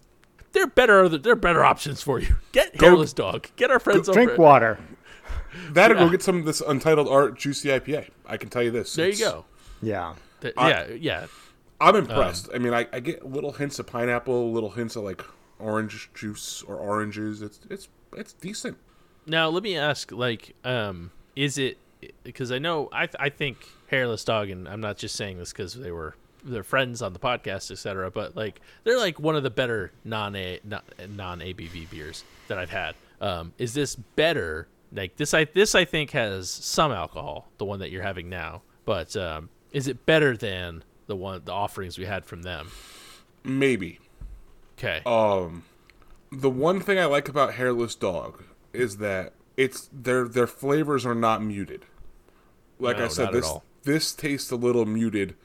There are better other there are better options for you. Get hairless dog. Get our friends Drink over. water. that or Yeah. go get some of this Untitled Art Juicy IPA. I can tell you this. There you go. Yeah. Th- I- yeah, yeah. I'm impressed. I mean, I, I get little hints of pineapple, little hints of like orange juice or oranges. It's it's it's decent. Now let me ask, like, um, is it because I know I I think hairless dog, and I'm not just saying this because they were they're friends on the podcast, etc. But like they're like one of the better non a non ABV beers that I've had. Um, is this better? Like this, I this I think has some alcohol, the one that you're having now. But um, is it better than the one the offerings we had from them? Maybe. Okay. Um, the one thing I like about Hairless Dog is that it's their their flavors are not muted. Like No, I said, this this tastes a little muted,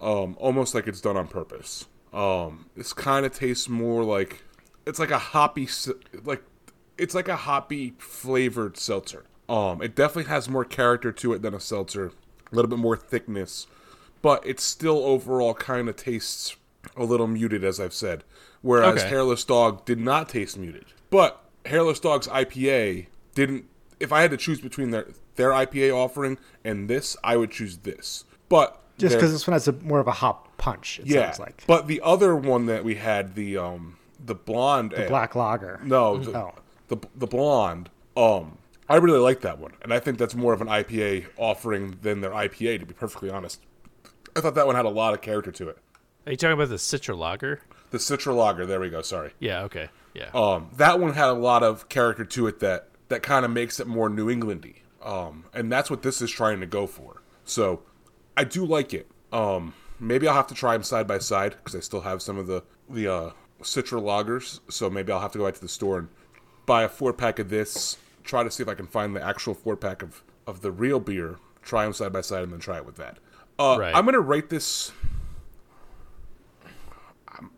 um, almost like it's done on purpose. Um, this kind of tastes more like it's like a hoppy, like it's like a hoppy flavored seltzer. Um, it definitely has more character to it than a seltzer, a little bit more thickness, but it still overall kind of tastes a little muted, as I've said. Whereas Okay. Hairless Dog did not taste muted, but Hairless Dog's IPA didn't. If I had to choose between their their IPA offering and this, I would choose this. But Just because this one has a more of a hop punch. It yeah, sounds like but the other one that we had, the um, the blonde, ale- black lager. no, the, Oh. the the blonde. Um, I really like that one, and I think that's more of an IPA offering than their IPA. To be perfectly honest, I thought that one had a lot of character to it. Are you talking about the Citra Lager? The Citra Lager. There we go. Sorry. Yeah. Okay. Yeah. Um, that one had a lot of character to it that that kind of makes it more New Englandy. Um, and that's what this is trying to go for. So I do like it. Um, maybe I'll have to try them side by side because I still have some of the the uh, Citra lagers. So maybe I'll have to go out to the store and buy a four pack of this. Try to see if I can find the actual four pack of of the real beer. Try them side by side and then try it with that. Uh, Right. I'm gonna rate this. I'm,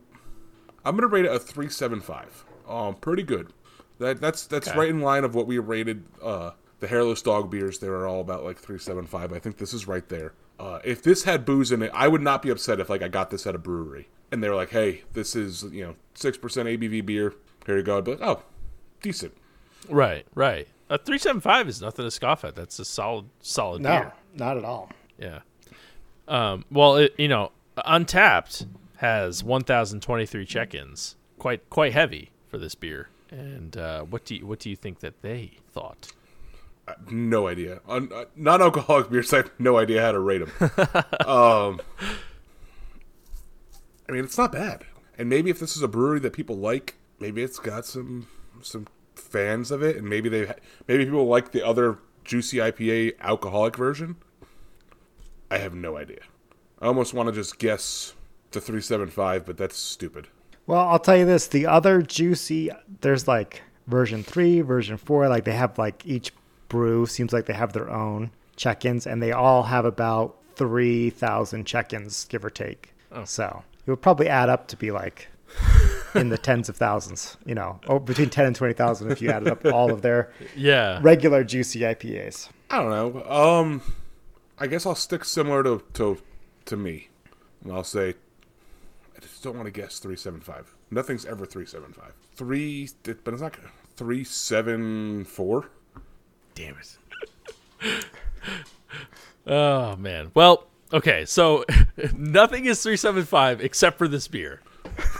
I'm gonna rate it a three seven five. Um, pretty good. That that's that's Okay. right in line of what we rated uh, the hairless dog beers. They were all about like three seven five. I think this is right there. Uh, if this had booze in it, I would not be upset if like I got this at a brewery and they were like, "Hey, this is you know six percent ABV beer. Here you go." I'd be like, "Oh, decent." Right, right. A three seven five is nothing to scoff at. That's a solid, solid No, beer. not at all. Yeah. Um, well, it, you know, Untappd has 1,023 check-ins. Quite, quite heavy for this beer. And uh, what do you, what do you think that they thought? No idea. Uh, non-alcoholic beers, I have no idea how to rate them. um, I mean, it's not bad. And maybe if this is a brewery that people like, maybe it's got some some fans of it, and maybe they maybe people like the other juicy IPA alcoholic version. I have no idea. I almost want to just guess the three seven five, but that's stupid. Well, I'll tell you this: the other juicy, there's like version three, version four. Like they have like each brew seems like they have their own check-ins, and they all have about three thousand check-ins, give or take. So it would probably add up to be like in the tens of thousands. You know, or between ten and twenty thousand if you added up all of their Yeah. regular juicy IPAs. I don't know. Um, I guess I'll stick similar to to to me, and I'll say I just don't want to guess three seven five. Nothing's ever three seven five. Three, but it's not three seven four. Damn it. oh man. Well, okay. So nothing is 375 except for this beer.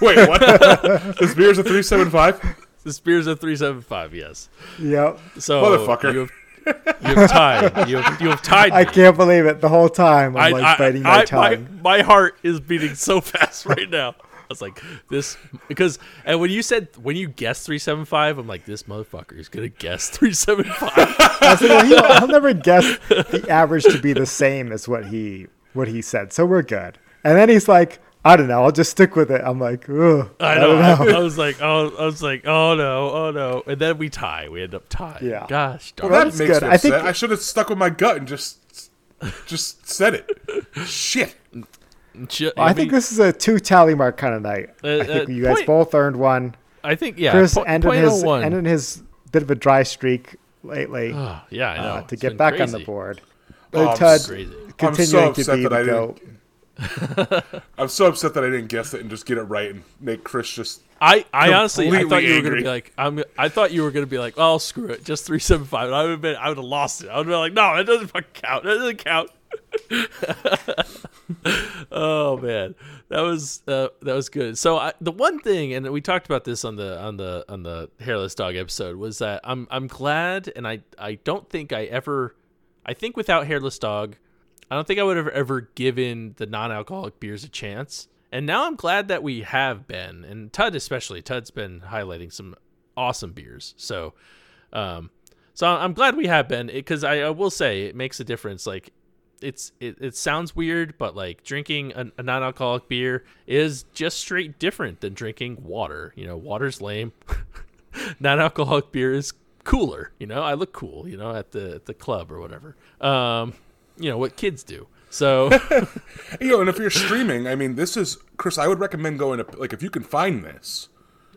Wait, what? this beer's a three seven five. This beer's a 375, yes. Yep. So Motherfucker. You have, you have tied. You have, you have tied. I can't believe it. The whole time I'm like biting my I- tongue. my heart is beating so fast right now. I was like, this because and when you said when you guessed three seven five, I'm like, this motherfucker is gonna guess three seven five. I like, well, he'll, he'll never guess the average to be the same as what he what he said. So we're good. And then he's like, I don't know. I'll just stick with it. I'm like, Ugh, I know. I, I was like, oh, I was like, oh no, oh no, and then we tie. We end up tied. Yeah. Gosh darn. Well, That That's makes good. me I think- upset. I should have stuck with my gut and just just said it. Shit. Sh- I think mean, this is a two tally mark kind of night. Uh, I think uh, you guys point- both earned one. I think yeah. Chris po- ended his oh one. ended his bit of a dry streak lately Oh, yeah, I know. uh, to It's get been back on the board. Oh, Uh, I'm Tud Crazy. I'm so continuing to upset be that the I didn't- goat. I'm so upset that I didn't guess it and just get it right and make Chris just. I, I honestly I thought you were gonna be like I'm I thought you were gonna be like oh screw it just three seven five. I would have been I would have lost it. I would have been like no that doesn't fucking count. That doesn't count. Oh man. That was uh, that was good. So I, the one thing and we talked about this on the on the on the hairless dog episode was that I'm I'm glad and I I don't think I ever I think without hairless dog I don't think I would have ever given the non-alcoholic beers a chance. And now I'm glad that we have been, and Tud especially. Tud's been highlighting some awesome beers. So, um, so I'm glad we have been because I, I will say it makes a difference. Like, it's it, it sounds weird, but like drinking a, a non-alcoholic beer is just straight different than drinking water. You know, water's lame. non-alcoholic beer is cooler. You know, I look cool. You know, at the at the club or whatever. Um, you know what kids do. So You know, and if you're streaming, I mean, this is Chris. I would recommend going to like if you can find this,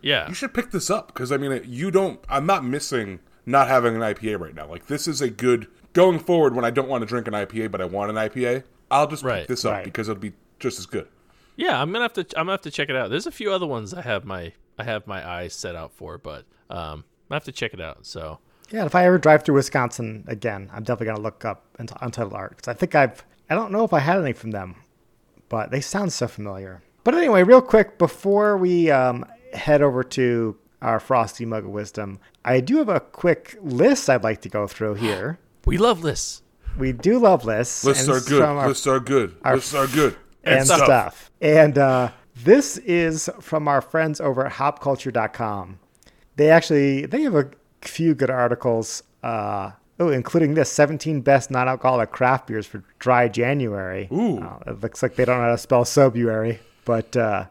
yeah, you should pick this up because I mean, you don't. I'm not missing not having an IPA right now. Like this is a good going forward when I don't want to drink an IPA but I want an IPA. I'll just Right. pick this up Right. because it'll be just as good. yeah. I'm gonna have to I'm gonna have to check it out. There's a few other ones I have my I have my eyes set out for, but um, I have to check it out. So Yeah, if I ever drive through Wisconsin again, I'm definitely gonna look up Untitled Art because I think I've I don't know if I had any from them, but they sound so familiar. But anyway, real quick before we um, head over to our frosty mug of wisdom, I do have a quick list I'd like to go through here. we love lists. We do love lists. Lists are good. from our- Lists are good. Lists are good. and stuff. And uh, this is from our friends over at hopculture.com. they actually they have a few good articles. Uh, oh, including this: 17 best non-alcoholic craft beers for dry January. Ooh. Uh, it looks like they don't know how to spell Sobuary, but uh,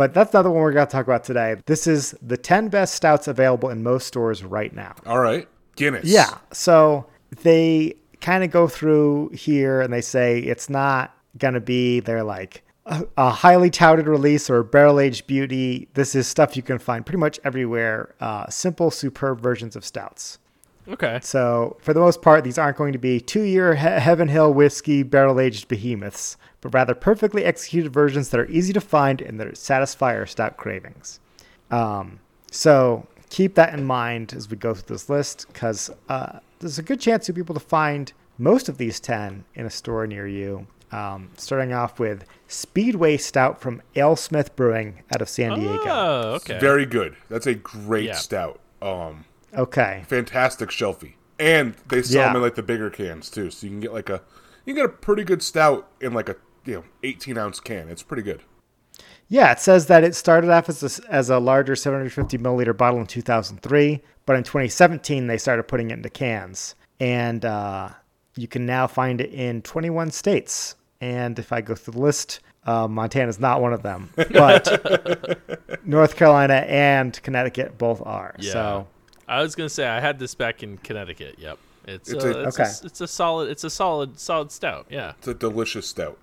but that's not the one we're going to talk about today. This is the 10 best stouts available in most stores right now. All right. Guinness. Yeah. So they kind of go through here and they say it's not going to be their like a, a highly touted release or barrel aged beauty. This is stuff you can find pretty much everywhere. Uh, simple, superb versions of stouts. Okay. So for the most part, these aren't going to be two-year he- Heaven Hill whiskey barrel-aged behemoths, but rather perfectly executed versions that are easy to find and that satisfy our stout cravings. Um, so keep that in mind as we go through this list, because uh, there's a good chance you'll be able to find most of these 10 in a store near you. Um, starting off with Speedway Stout from Alesmith Brewing out of San Diego. Oh, okay. Very good. That's a great Yeah. stout. Um, Okay. fantastic shelfie, and they sell Yeah. them in like the bigger cans too, so you can get like a you can get a pretty good stout in like a you know 18 ounce can. It's pretty good. Yeah, it says that it started off as a, as a larger 750 milliliter bottle in 2003, but in 2017 they started putting it into cans, and uh, you can now find it in 21 states. And if I go through the list, uh, Montana is not one of them, but North Carolina and Connecticut both are. Yeah. So I was gonna say I had this back in Connecticut. Yep. It's, It's uh, a- it's, Okay. a, it's a solid it's a solid solid stout. Yeah. It's a delicious stout.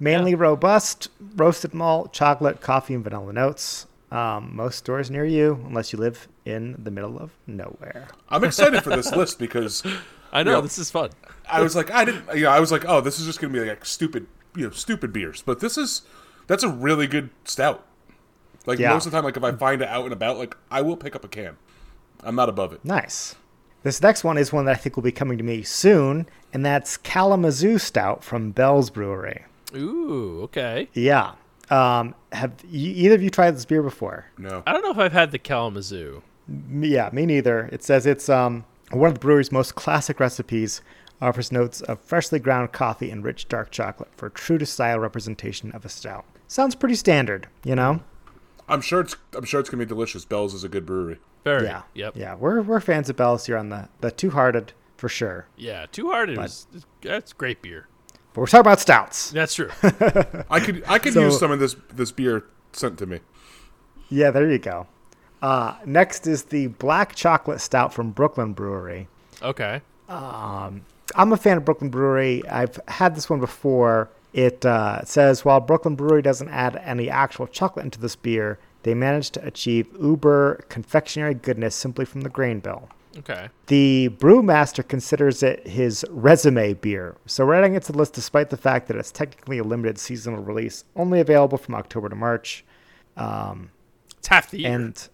mainly robust, roasted malt, chocolate, coffee, and vanilla notes. Um, most stores near you, unless you live in the middle of nowhere. I'm excited for this list because I know Yeah. this is fun. I was like I didn't you know I was like oh this is just gonna be like stupid you know stupid beers, but this is that's a really good stout. Like Yeah. most of the time, like if I find it out and about, like I will pick up a can. I'm not above it. Nice. This next one is one that I think will be coming to me soon, and that's Kalamazoo Stout from Bell's Brewery. Ooh, okay. Yeah. Um, have you, either of you tried this beer before? No. I don't know if I've had the Kalamazoo. Yeah, me neither. It says it's um, one of the brewery's most classic recipes. Offers notes of freshly ground coffee and rich dark chocolate for a true to style representation of a stout. Sounds pretty standard, you know? I'm sure it's I'm sure it's gonna be delicious. Bell's is a good brewery. Very. Yeah. Yep. Yeah, we're we're fans of Bell's here on the the Two Hearted for sure. Yeah. Two Hearted was that's great beer. But we're talking about stouts. That's true. I could I could So- use some of this this beer sent to me. Yeah, there you go. Uh, next is the black chocolate stout from Brooklyn Brewery. okay. I'm a fan of Brooklyn Brewery. I've had this one before. It uh, says while Brooklyn Brewery doesn't add any actual chocolate into this beer, they managed to achieve uber confectionery goodness simply from the grain bill. Okay. The brewmaster considers it his resume beer, so we're adding it to the list despite the fact that it's technically a limited seasonal release, only available from October to March. It's half the year. And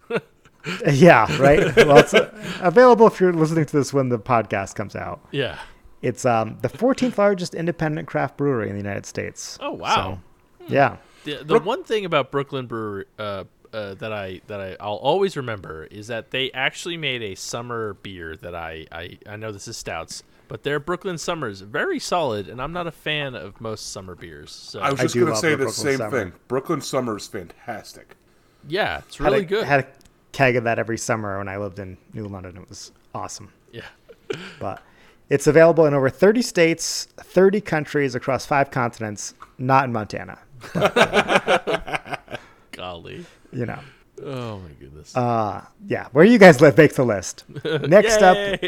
yeah, right. Well, it's uh, available if you're listening to this when the podcast comes out. yeah. It's um, the 14th largest independent craft brewery in the United States. Oh wow. So, yeah. The, the one thing about Brooklyn Brewery uh, uh, that I that I I'll always remember is that they actually made a summer beer that I I, I know this is stouts, but their Brooklyn Summers very solid, and I'm not a fan of most summer beers. So I was just do gonna say the the Brooklyn same Summer. thing. Brooklyn Summer is fantastic. Yeah, it's Had really a, good. Had a keg of that every summer when I lived in New London. It was awesome. yeah. But it's available in over 30 states, 30 countries across five continents, not in Montana. Golly. You know. Oh my goodness. Uh, yeah, where you guys live makes the list. Next up,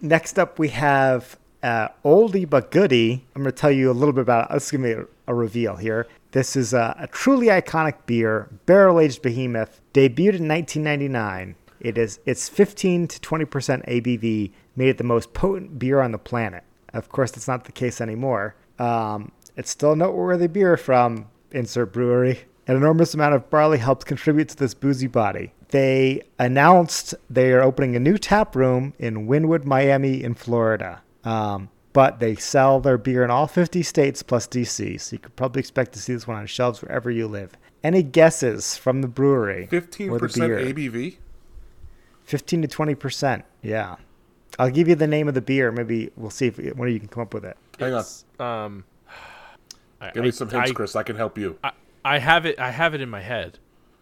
Next up, we have uh, oldie but goodie. I'm going to tell you a little bit about it. Let's give me a, a reveal here. This is a, a truly iconic beer, barrel aged behemoth, debuted in 1999. It is it's 15 to 20 percent ABV, made it the most potent beer on the planet. Of course, that's not the case anymore. Um, it's still a noteworthy beer from insert brewery. An enormous amount of barley helped contribute to this boozy body. They announced they are opening a new tap room in Wynwood, Miami, in Florida. Um, but they sell their beer in all 50 states plus DC, so you could probably expect to see this one on shelves wherever you live. Any guesses from the brewery? Fifteen or the percent beer? ABV. 15 to 20 percent. Yeah. I'll give you the name of the beer. Maybe we'll see if one of you can come up with it. Hang on. Um, Give I- me some hints, I- Chris. I can help you. I, I have it. I have it in my head.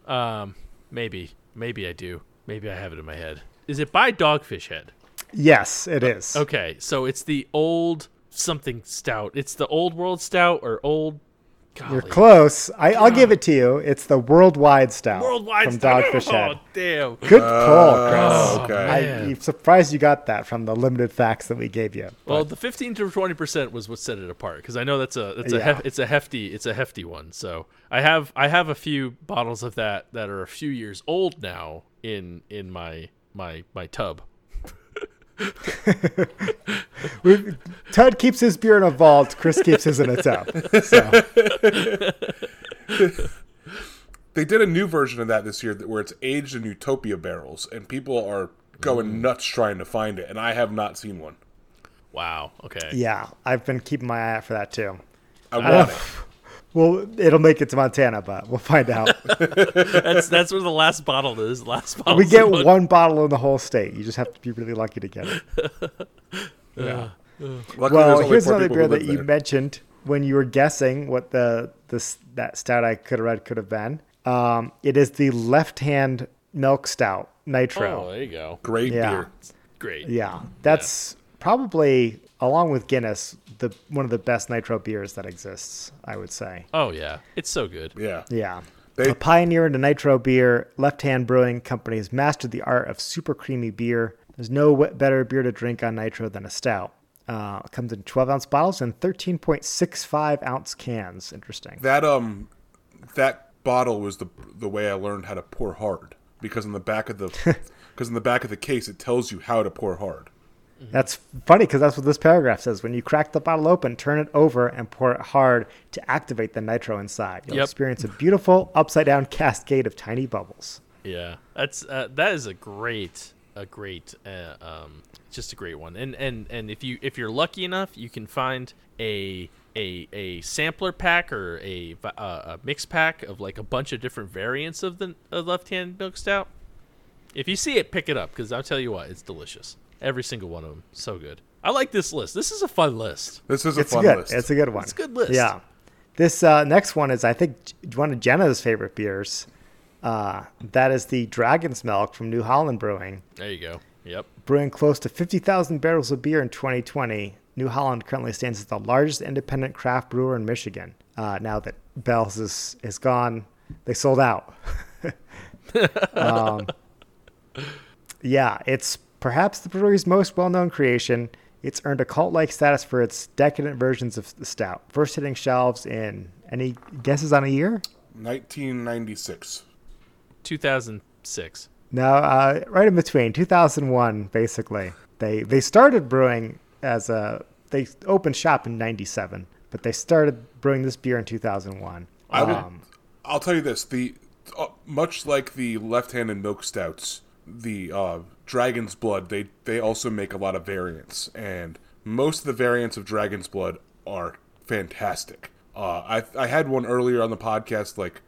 Um, maybe, maybe I do. Maybe I have it in my head. Is it by Dogfish Head? Yes, it is. Okay, so it's the old something stout. It's the old world stout or old. You're close. I, I'll give it to you. It's the worldwide stout Worldwide from stout. Dogfish oh, Head. Oh damn! Good call, oh, Chris. okay. man. I'm surprised you got that from the limited facts that we gave you. Well, the fifteen to twenty percent was what set it apart because I know that's a that's a Yeah. hef- it's a hefty it's a hefty one. So I have I have a few bottles of that that are a few years old now in in my my my tub. We- Tud keeps his beer in a vault. Chris keeps his in a tub. So, They did a new version of that this year that- where it's aged in Utopia barrels, and people are going Mm. nuts trying to find it, and I have not seen one. Wow. Okay. yeah, I've been keeping my eye out for that too. I want it. Well, it'll make it to Montana, but we'll find out. That's that's where the last bottle is. Last bottle. we get one bottle in the whole state. You just have to be really lucky to get it. Luckily, there's Well, here's four another beer that live you mentioned when you were guessing what the this that stout I could have read could have been. Um, it is the left hand milk stout nitro. Oh, there you go. Great Yeah. beer. Great. Yeah, that's probably along with Guinness the one of the best nitro beers that exists. I would say. Oh yeah, it's so good. Yeah. Yeah. They- a pioneer in the nitro beer, Left Hand Brewing Company has mastered the art of super creamy beer. There's no better beer to drink on nitro than a stout. Uh, it comes in 12 ounce bottles and 13.65 ounce cans. Interesting. That um, that bottle was the the way I learned how to pour hard because in the back of the because in the back of the case it tells you how to pour hard. That's funny because that's what this paragraph says. When you crack the bottle open, turn it over and pour it hard to activate the nitro inside. You'll Yep. experience a beautiful upside down cascade of tiny bubbles. Yeah, that's uh, that is a great a great uh, um just a great one. And and and if you if you're lucky enough, you can find a a a sampler pack or a uh, a mix pack of like a bunch of different variants of the left hand milk stout. If you see it, pick it up because I'll tell you what, it's delicious. Every single one of them, so good. I like this list. This is a fun list. This is a It's fun good. list. It's a good one. It's a good list. Yeah. This uh, next one is, I think, one of Jenna's favorite beers. Uh, that is the Dragon's Milk from New Holland Brewing. There you go. Yep. Brewing close to 50,000 barrels of beer in 2020, New Holland currently stands as the largest independent craft brewer in Michigan. Uh, now that Bell's is, is gone, they sold out. um, yeah, it's perhaps the brewery's most well known creation. It's earned a cult like status for its decadent versions of the stout, first hitting shelves in any guesses on a year? 1996. 2006. No, uh, right in between, 2001, basically. They they started brewing as a they opened shop in '97, but they started brewing this beer in 2001. I would, Um, I'll tell you this: the uh, much like the left-handed milk stouts, the uh, Dragon's Blood, they they also make a lot of variants, and most of the variants of Dragon's Blood are fantastic. Uh, I I had one earlier on the podcast, like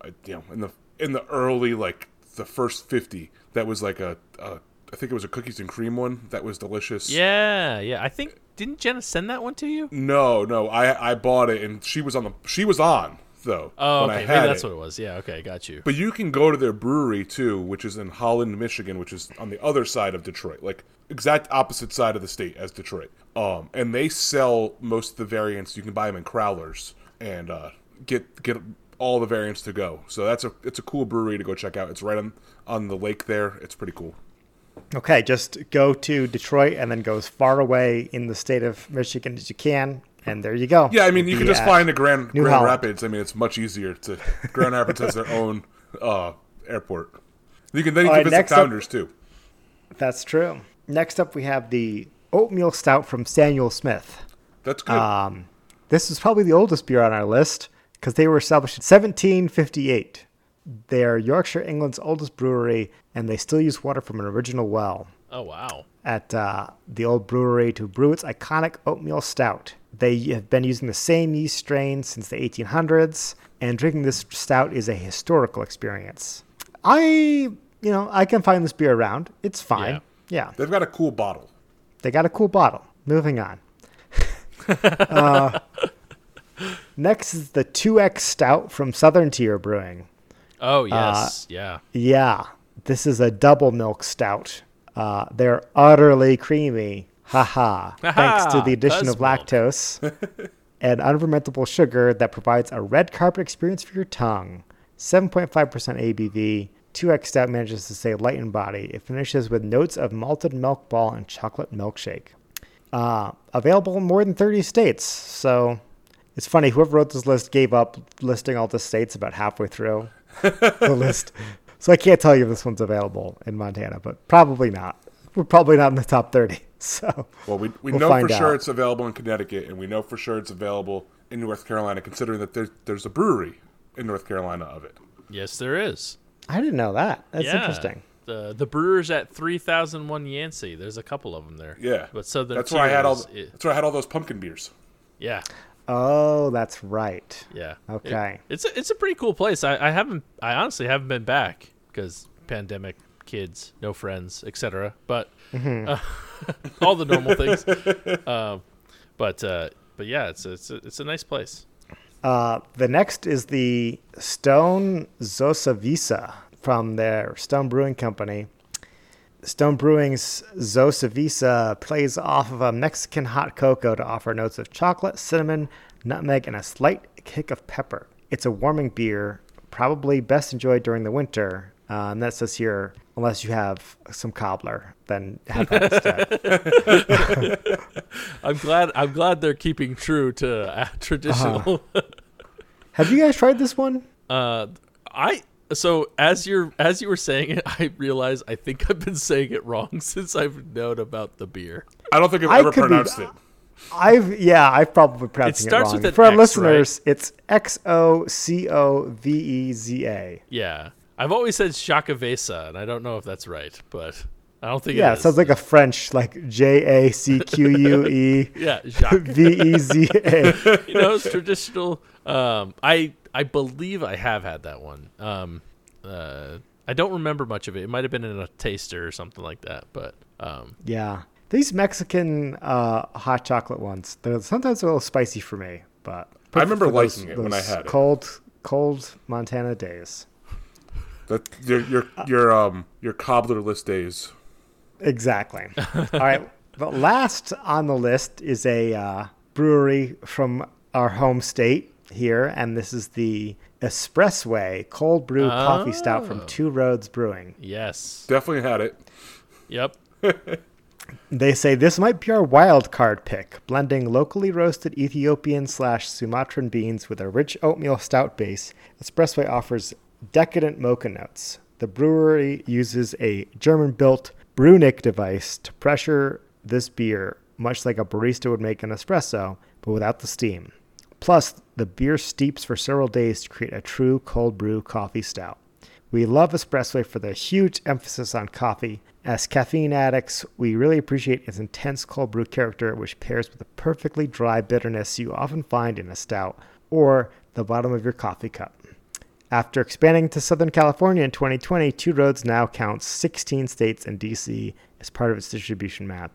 uh, you know, in the in the early like the first fifty, that was like a, a I think it was a cookies and cream one that was delicious. Yeah, yeah. I think didn't Jenna send that one to you? No, no, I I bought it and she was on the she was on though Oh, okay. Maybe that's it. what it was. Yeah, okay, got you. But you can go to their brewery too, which is in Holland, Michigan, which is on the other side of Detroit, like exact opposite side of the state as Detroit. Um, and they sell most of the variants. You can buy them in crowlers and uh, get get all the variants to go. So that's a it's a cool brewery to go check out. It's right on on the lake there. It's pretty cool. okay, just go to Detroit and then go as far away in the state of Michigan as you can, and there you go. Yeah, I mean you can just fly find a Grand New Grand Holland. Rapids. I mean it's much easier to Grand Rapids has their own uh, airport. You can then you All can right, visit next up- Founders too. That's true. Next up, we have the oatmeal stout from Samuel Smith. That's good. Um, this is probably the oldest beer on our list because they were established in 1758. They are Yorkshire, England's oldest brewery, and they still use water from an original well Oh wow. at uh, the old brewery to brew its iconic oatmeal stout. They have been using the same yeast strain since the 1800s, and drinking this stout is a historical experience. I, you know, I can find this beer around. It's fine. yeah. They've got a cool bottle. They got a cool bottle. Moving on. uh, next is the 2X Stout from Southern Tier Brewing. Oh yes, yeah. Yeah. this is a double milk stout. Uh, they're utterly creamy. Haha. Thanks to the addition of lactose and unfermentable sugar that provides a red carpet experience for your tongue. 7.5% ABV. 2X stout manages to stay light in body. It finishes with notes of malted milk ball and chocolate milkshake. Uh, available in more than 30 states. So it's funny, whoever wrote this list gave up listing all the states about halfway through the list. So I can't tell you if this one's available in Montana, but probably not. We're probably not in the top 30. So Well, we, we We'll know find for sure out. it's available in Connecticut, and we know for sure it's available in North Carolina, considering that there's there's a brewery in North Carolina of it. Yes, there is. I didn't know that. That's yeah. interesting. The the brewers at three thousand one Yancey. There's a couple of them there. Yeah, but Southern that's where I had all. Tier is- That's where I had all those pumpkin beers. yeah, Oh, that's right. yeah. Okay. It- it's a, it's a pretty cool place. I, I haven't. I honestly haven't been back because pandemic, kids, no friends, etc. But Mm-hmm. uh, all the normal things. um, but uh, but yeah, it's a, it's a, it's a nice place. Uh, the next is the Stone Xocoveza from their Stone Brewing Company. Stone Brewing's Xocoveza plays off of a Mexican hot cocoa to offer notes of chocolate, cinnamon, nutmeg, and a slight kick of pepper. It's a warming beer, probably best enjoyed during the winter. Uh, and that says here, unless you have some cobbler, then have that instead. I'm glad. I'm glad they're keeping true to uh, traditional. have you guys tried this one? Uh, I so as you're as you were saying it, I realize I think I've been saying it wrong since I've known about the beer. I don't think I've ever could be- pronounced it. I've yeah, I've probably pronounced it, starts wrong. with an For our X, listeners, it's X O C O V E Z A. Yeah, I've always said Shakavesa, and I don't know if that's right, but I don't think Yeah, it it is. sounds like a French like J A C Q U E yeah, Jacques. V E Z A. you know, it's traditional. Um, I I believe I have had that one. Um, uh, I don't remember much of it. It might have been in a taster or something like that, but um, Yeah, these Mexican uh, hot chocolate ones, they're sometimes a little spicy for me, but I remember for those- liking it when I those had it. Cold, cold Montana days. That your your your um your cobblerless days. Exactly. All right. The last on the list is a uh, brewery from our home state here, and this is the Espressway Cold Brew Coffee Stout from Two Roads Brewing. yes, Definitely had it. yep. They say this might be our wild card pick, blending locally roasted Ethiopian slash Sumatran beans with a rich oatmeal stout base. Espressway offers decadent mocha notes. The brewery uses a German-built Brewnik device to pressure this beer, much like a barista would make an espresso, but without the steam. Plus, the beer steeps for several days to create a true cold brew coffee stout. We love Espressway for their huge emphasis on coffee. As caffeine addicts, we really appreciate its intense cold brew character, which pairs with the perfectly dry bitterness you often find in a stout or the bottom of your coffee cup. After expanding to Southern California in 2020, Two Roads now counts 16 states and DC as part of its distribution map.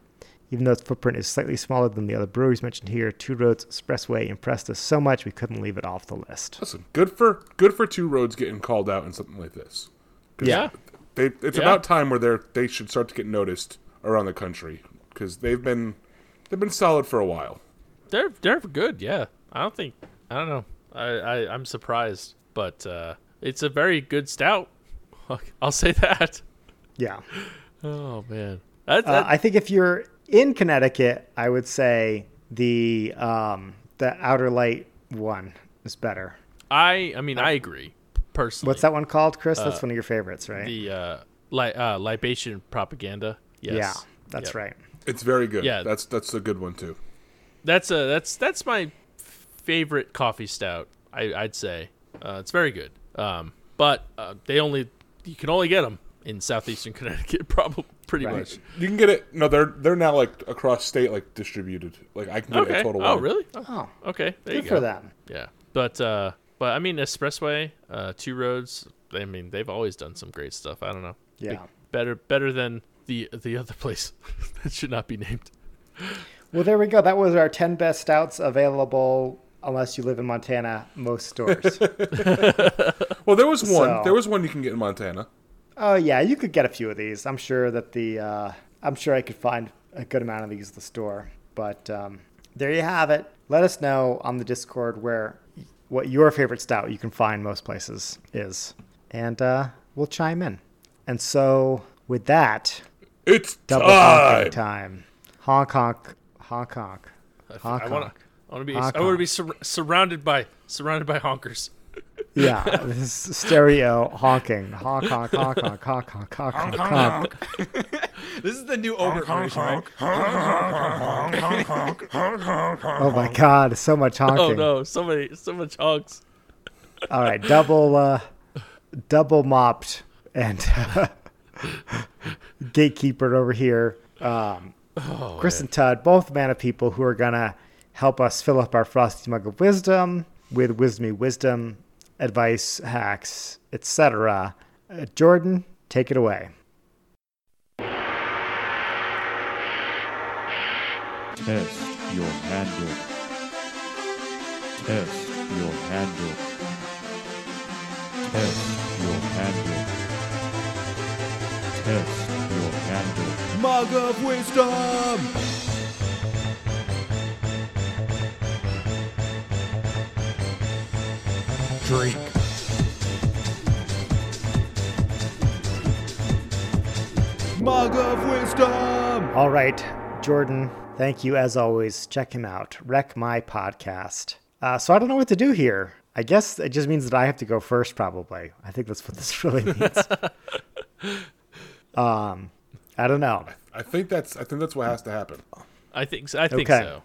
Even though its footprint is slightly smaller than the other breweries mentioned here, Two Roads Espressway impressed us so much we couldn't leave it off the list. Listen, good for good for two roads getting called out in something like this. Yeah. they, it's Yeah. about time where they're they should start to get noticed around the country because they've been they've been solid for a while. They're they're good. Yeah, I don't think I don't know. I, I I'm surprised, but uh, it's a very good stout. I'll say that. Yeah. Oh man, that, Uh, I think if you're in Connecticut, I would say the um, the outer light one is better. I I mean I agree personally. What's that one called, Chris? That's one of your favorites, right? The uh, li- uh, libation propaganda. Yes. Yeah, that's Yep. right. It's very good. Yeah. that's that's a good one too. That's a that's that's my favorite coffee stout. I, I'd say uh, it's very good. Um, but uh, they only you can only get them in southeastern Connecticut, probably pretty Right. much. You can get it. No, they're they're now like across state, like distributed. Like I can get it Okay. at Total Oh, Wine. really? Oh, Okay. There good you go. for them. Yeah. But uh, but I mean, Espressway, uh, Two Roads. I mean, they've always done some great stuff. I don't know. Yeah. better better than the the other place that should not be named. Well, there we go. That was our 10 best stouts available unless you live in Montana, most stores. Well, there was one. So- There was one you can get in Montana. Oh yeah, you could get a few of these. I'm sure that the uh, I'm sure I could find a good amount of these at the store. But um, there you have it. Let us know on the Discord where what your favorite stout you can find most places is, and uh, we'll chime in. And so with that, It's double time. honking time. Honk honk honk honk. Honk I want honk. to. I want to be. Honk, I want to be sur- surrounded by surrounded by honkers. Yeah, this is stereo honking. Honk honk honk honk honk honk honk honk honk. This is the new Ogre version, right? Oh my god, so much honking. Oh no, so many, so much honks. All right, double uh double mopped and gatekeeper over here. Um Chris and Todd, both man of people who are gonna help us fill up our frosty mug of wisdom with wisdomy wisdom, advice, hacks, etc. Uh, Jordan, take it away. Test your handle. Test your handle. Test your handle. Test your handle. Mug of Wisdom! Drink. Mug of Wisdom! All right, Jordan, thank you as always. Check him out. Wreck My Podcast. Uh, so I don't know what to do here. I guess it just means that I have to go first, probably. I think that's what this really means. um, I don't know. I think that's I think that's what has to happen. I think. So. I think Okay. so.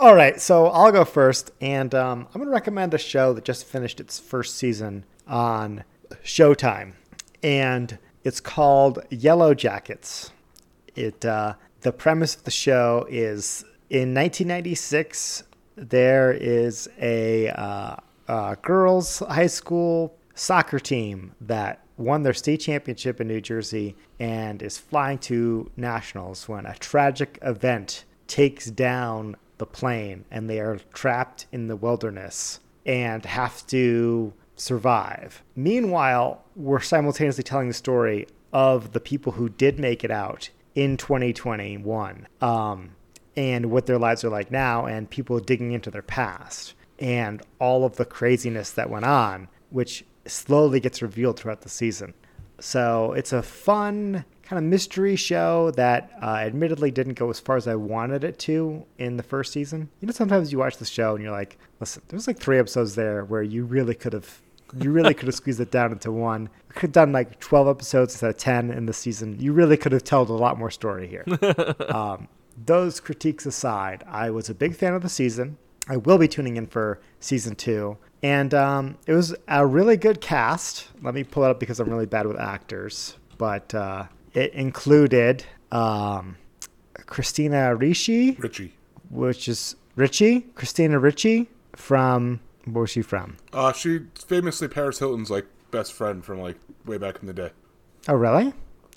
All right, so I'll go first, and um, I'm going to recommend a show that just finished its first season on Showtime, and it's called Yellow Jackets. It uh, the premise of the show is in 1996 there is a uh, uh, girls' high school soccer team that won their state championship in New Jersey and is flying to nationals when a tragic event takes down the plane and they are trapped in the wilderness and have to survive. Meanwhile, we're simultaneously telling the story of the people who did make it out in 2021 um, and what their lives are like now, and people digging into their past and all of the craziness that went on, which slowly gets revealed throughout the season. So it's a fun kind of mystery show that uh, admittedly didn't go as far as I wanted it to in the first season. You know, sometimes you watch the show and you're like, listen, there's like three episodes there where you really could have. You really could have squeezed it down into one. You could have done like 12 episodes instead of 10 in the season. You really could have told a lot more story here. um, those critiques aside, I was a big fan of the season. I will be tuning in for season two. And um, it was a really good cast. Let me pull it up because I'm really bad with actors. But uh, it included um, Christina Ricci, Richie. which is Richie? Christina Ricci from, where was she from? Uh, she famously Paris Hilton's like best friend from like way back in the day. Oh, really?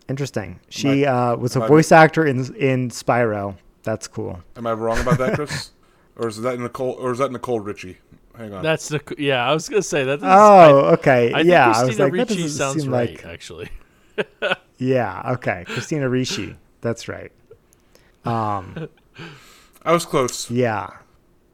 Interesting. She Might- uh, was a voice actor in in Spyro. That's cool. Am I wrong about that, Chris? or is that Nicole? Or is that Nicole Richie? Hang on. That's the. Yeah, I was gonna say that. Oh, okay. I, I yeah, think I was like, that Ricci doesn't sounds seem right. like. Actually, Yeah, okay. Christina Ricci. That's right. Um, I was close. yeah.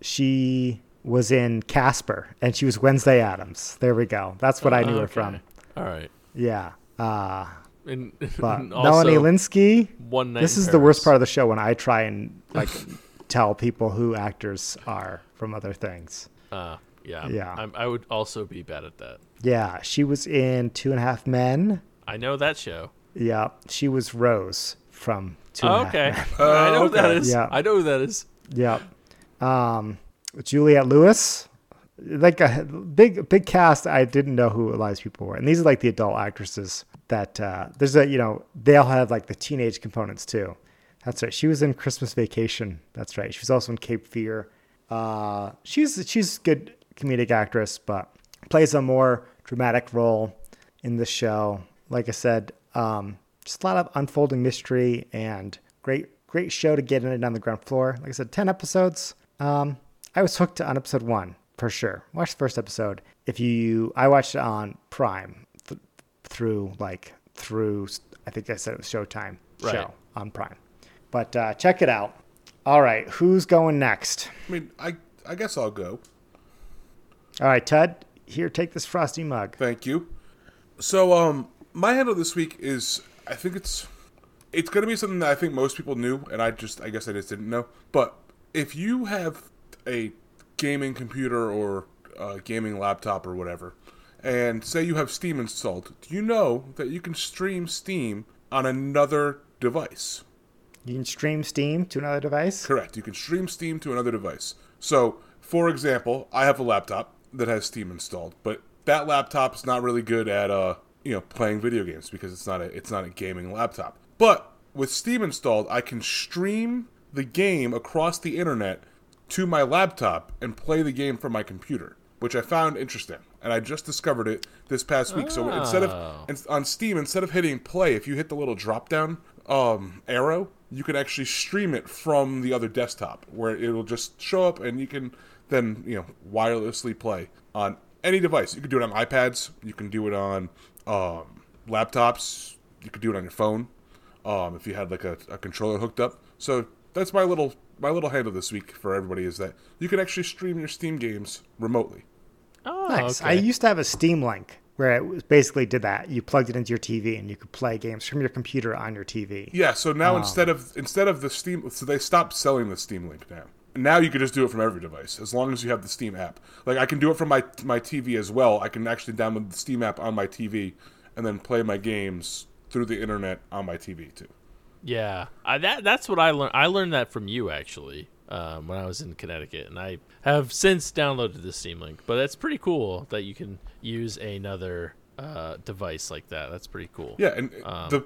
She was in Casper and she was Wednesday Addams. There we go. That's what I knew her from. all right. Yeah. Uh, And, but and Melanie Lynskey, One night. this in is the worst part of the show when I try and like tell people who actors are from other things. Uh, yeah. Yeah. I'm, I would also be bad at that. Yeah, she was in Two and a Half Men. I know that show. Yeah, she was Rose from Two Oh, okay. Men. I know who that okay. is. Yeah. I know who that is. Yeah, Um, Juliette Lewis, like a big big cast. I didn't know who a lot of people were, and these are like the adult actresses that uh, there's a you know they all have like the teenage components too. That's right. She was in Christmas Vacation. That's right. She was also in Cape Fear. Uh, she's she's a good comedic actress, but plays a more dramatic role in the show. Like I said, um, just a lot of unfolding mystery and great great show to get in it on the ground floor. Like I said, ten episodes. Um, I was hooked on episode one for sure. Watch the first episode. If you, I watched it on Prime th- through like through. I think I said it was Showtime Right. show on Prime. But uh, check it out. All right, who's going next? I mean, I I guess I'll go. All right, Ted. Here, take this frosty mug. Thank you. So, um, my handle this week is I think it's it's going to be something that I think most people knew, and I just I guess I just didn't know. But if you have a gaming computer or a gaming laptop or whatever, and say you have Steam installed, do you know that you can stream Steam on another device? You can stream Steam to another device. Correct. You can stream Steam to another device. So, for example, I have a laptop that has Steam installed, but that laptop is not really good at uh, you know, playing video games because it's not a it's not a gaming laptop. But with Steam installed, I can stream the game across the internet to my laptop and play the game from my computer, which I found interesting. And I just discovered it this past week. So instead of on Steam, instead of hitting play, if you hit the little drop down um, arrow, you can actually stream it from the other desktop, where it will just show up, and you can then you know wirelessly play on any device. You can do it on iPads. You can do it on um, laptops. You could do it on your phone um, if you had like a, a controller hooked up. So that's my little my little handle this week for everybody is that you can actually stream your Steam games remotely. Oh, Nice. okay. I used to have a Steam Link where it was basically did that. You plugged it into your TV and you could play games from your computer on your TV. Yeah. So now instead of instead of the Steam, so they stopped selling the Steam Link now. Now you can just do it from every device as long as you have the Steam app. Like I can do it from my my TV as well. I can actually download the Steam app on my TV and then play my games through the internet on my TV too. Yeah, I, that that's what I learned. I learned that from you actually um, when I was in Connecticut, and I have since downloaded the Steam Link. But that's pretty cool that you can use another uh, device like that. That's pretty cool. Yeah, and Um, the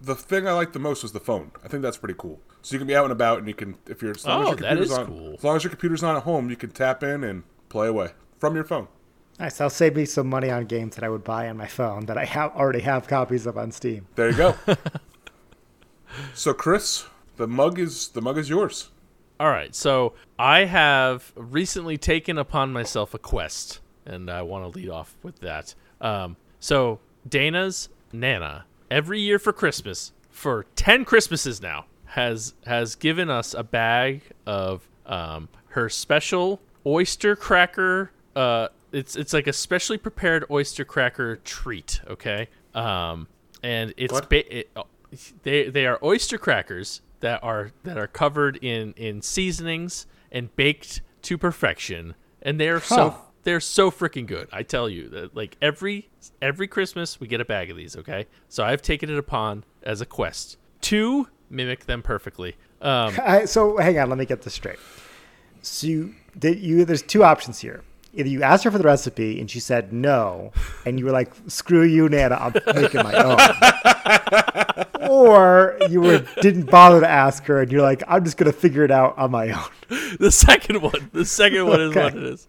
the thing I liked the most was the phone. I think that's pretty cool. So you can be out and about, and you can if you're as long as Oh, your computer's is on, cool. as long as your computer's on at home, you can tap in and play away from your phone. Nice. I'll save me some money on games that I would buy on my phone that I have already have copies of on Steam. There you go. so Chris, the mug is the mug is yours. All right, so I have recently taken upon myself a quest, and I want to lead off with that. Um, so Dana's Nana every year for Christmas, for ten Christmases now, has has given us a bag of um, her special oyster cracker. Uh, it's it's like a specially prepared oyster cracker treat. Okay, um, and it's ba- it, oh, they they are oyster crackers that are that are covered in in seasonings and baked to perfection, and they're Huh. so they're so freaking good. I tell you, that, like every every Christmas we get a bag of these. Okay, so I've taken it upon as a quest to mimic them perfectly. Um, I, so hang on, let me get this straight. So you, did you there's two options here. Either you asked her for the recipe and she said no, and you were like, "Screw you, Nana, I'm making my own," or you were didn't bother to ask her and you're like, "I'm just gonna figure it out on my own." the second one, the second one is Okay. what it is.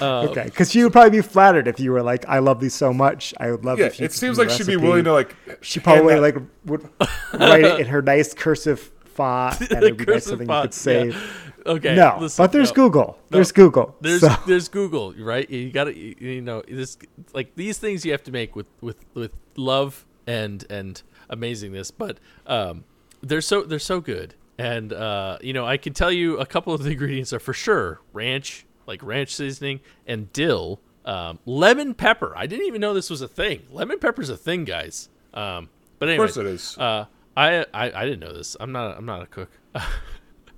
Um, Okay, because she would probably be flattered if you were like, "I love these so much. I would love." Yeah, if you it could seems like she'd be willing to like. She probably like would write it in her nice cursive font, and it'd be nice something font, you could save. Okay, no, listen, but there's no. Google. There's Google. There's so- there's Google, right? You got to you, you know this like these things you have to make with with with love and and amazingness, but um they're so they're so good. And uh you know, I can tell you a couple of the ingredients are for sure ranch, like ranch seasoning and dill, um lemon pepper. I didn't even know this was a thing. Lemon pepper's a thing, guys. Um but anyway, of course it is. Uh I, I I didn't know this. I'm not I'm not a cook.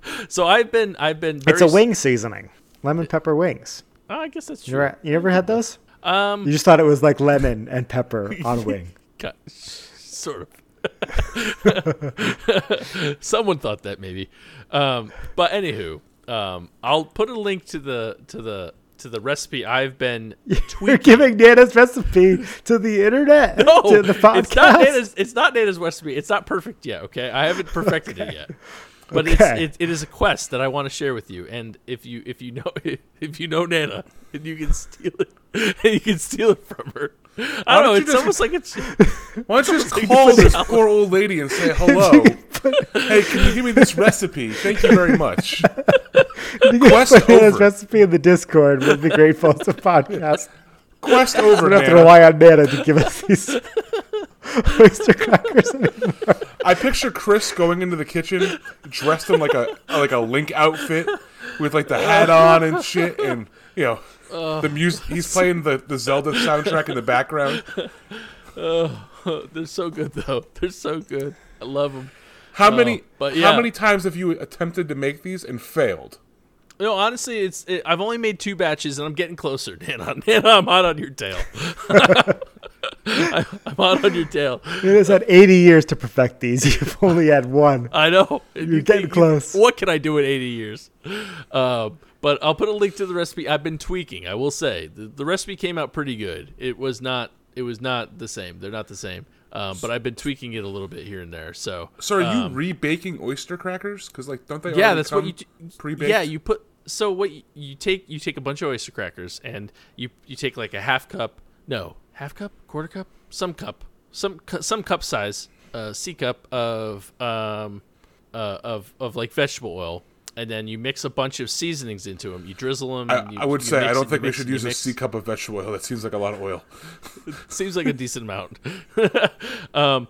so I've been I've been very it's a wing seasoning, lemon pepper wings. Oh, I guess that's true. you ever had those? Um, You just thought it was like lemon and pepper on wing. Ki- sort of. Someone thought that maybe, um, but anywho, um, I'll put a link to the to the to the recipe I've been You're giving Nana's recipe to the internet, no, to the podcast. it's not Nana's. It's not Nana's recipe. It's not perfect yet. Okay, I haven't perfected it yet. But Okay. it's it, it is a quest that I want to share with you. And if you if you know if you know Nana and you can steal it and you can steal it from her, I don't know. It's just- almost like it's Why don't you just Like call this poor old lady and say hello? hey, can you give me this recipe? Thank you very much. You Quest put over. recipe in the Discord, we'll be grateful as a podcast. Quest over. We don't have to rely on Nana to give us these. oyster crackers anymore. I picture Chris going into the kitchen dressed in like a like a Link outfit with like the hat on and shit, and you know the music. He's playing the the Zelda soundtrack in the background. Oh, They're so good though. They're so good. I love them. How oh, many? but How many times have you attempted to make these and failed? No, honestly, it's it, I've only made two batches, and I'm getting closer. Nana, Nana, I'm hot on your tail. I, I'm hot on your tail. You has had 80 years to perfect these. You've only had one. I know. You're getting close. What can I do in 80 years? Um, but I'll put a link to the recipe. I've been tweaking. I will say the, the recipe came out pretty good. It was not. It was not the same. They're not the same. Um, but I've been tweaking it a little bit here and there. So So are you rebaking oyster crackers? Because like, don't they? Um, yeah, already that's what you. t- pre-baked. Yeah, you put. So what you, you take? You take a bunch of oyster crackers and you you take like a half cup. No, half cup, quarter cup, some cup, some cu- some cup size, uh, C cup of um, uh, of of like vegetable oil. And then you mix a bunch of seasonings into them. You drizzle them. I, and you, I would say I don't think we mix should use a. C cup of vegetable oil. That seems like a lot of oil. seems like a decent amount. um,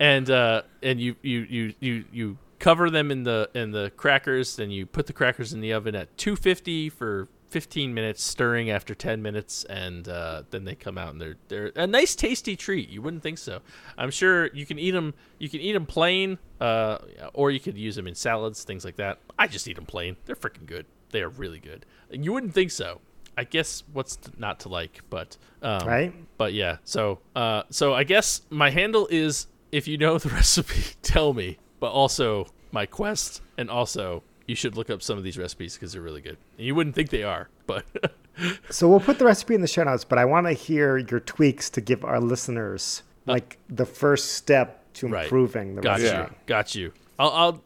and uh, and you, you you you you cover them in the in the crackers. Then you put the crackers in the oven at 250 for 15 minutes, stirring after 10 minutes, and uh, then they come out and they're they're a nice, tasty treat. You wouldn't think so. I'm sure you can eat them. You can eat them plain, uh, or you could use them in salads, things like that. I just eat them plain. They're freaking good. They are really good. And you wouldn't think so. I guess what's not to like, but um, Right? but yeah, so uh, so I guess my handle is if you know the recipe, tell me. But also my quest, and also you should look up some of these recipes because they're really good. And you wouldn't think they are, but So we'll put the recipe in the show notes, but I want to hear your tweaks to give our listeners uh, like the first step to right, improving the got recipe. you, got you. I'll, I'll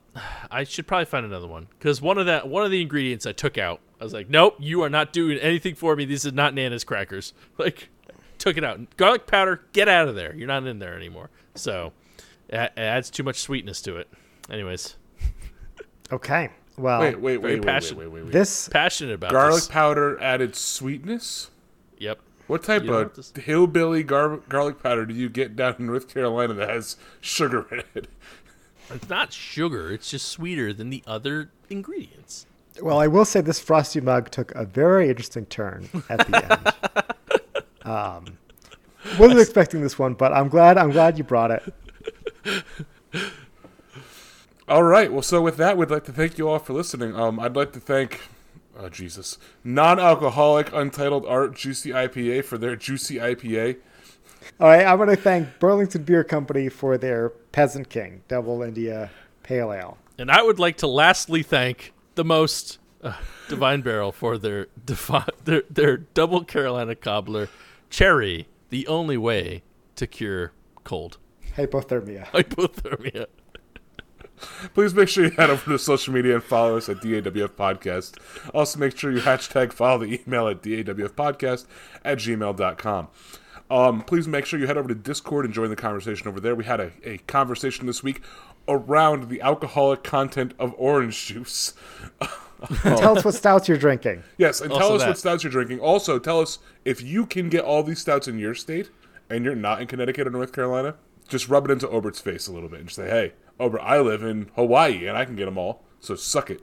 I should probably find another one because one of that one of the ingredients I took out. I was like, nope, you are not doing anything for me. These are not Nana's crackers. Like, took it out. Garlic powder, get out of there. You're not in there anymore. So, it it adds too much sweetness to it. Anyways, Okay. Well, Wait, wait, Very wait, wait, wait, passionate. wait, wait, wait. this passionate about Garlic this. powder added sweetness. Yep. What type You of to hillbilly gar- garlic powder do you get down in North Carolina that has sugar in it? It's not sugar. It's just sweeter than the other ingredients. well, I will say this frosty mug took a very interesting turn at the end. um, wasn't expecting this one, but I'm glad. I'm glad you brought it. All right. Well, so with that, we'd like to thank you all for listening. Um, I'd like to thank, oh Jesus, non-alcoholic Untitled Art Juicy IPA for their Juicy IPA. All right, I want to thank Burlington Beer Company for their Peasant King Double India Pale Ale. And I would like to lastly thank the most uh, Divine Barrel for their, defi- their their double Carolina cobbler cherry, the only way to cure cold Hypothermia. hypothermia. Please make sure you head over to social media and follow us at DAWF Podcast. Also, make sure you hashtag follow the email at DAWFpodcast at gmail.com. Um, please make sure you head over to Discord and join the conversation over there. We had a, a conversation this week around the alcoholic content of orange juice. Tell us what stouts you're drinking. Yes, and tell us that. what stouts you're drinking. Also, tell us if you can get all these stouts in your state and you're not in Connecticut or North Carolina, just rub it into Obert's face a little bit and just say, hey, Obert, I live in Hawaii and I can get them all, so suck it.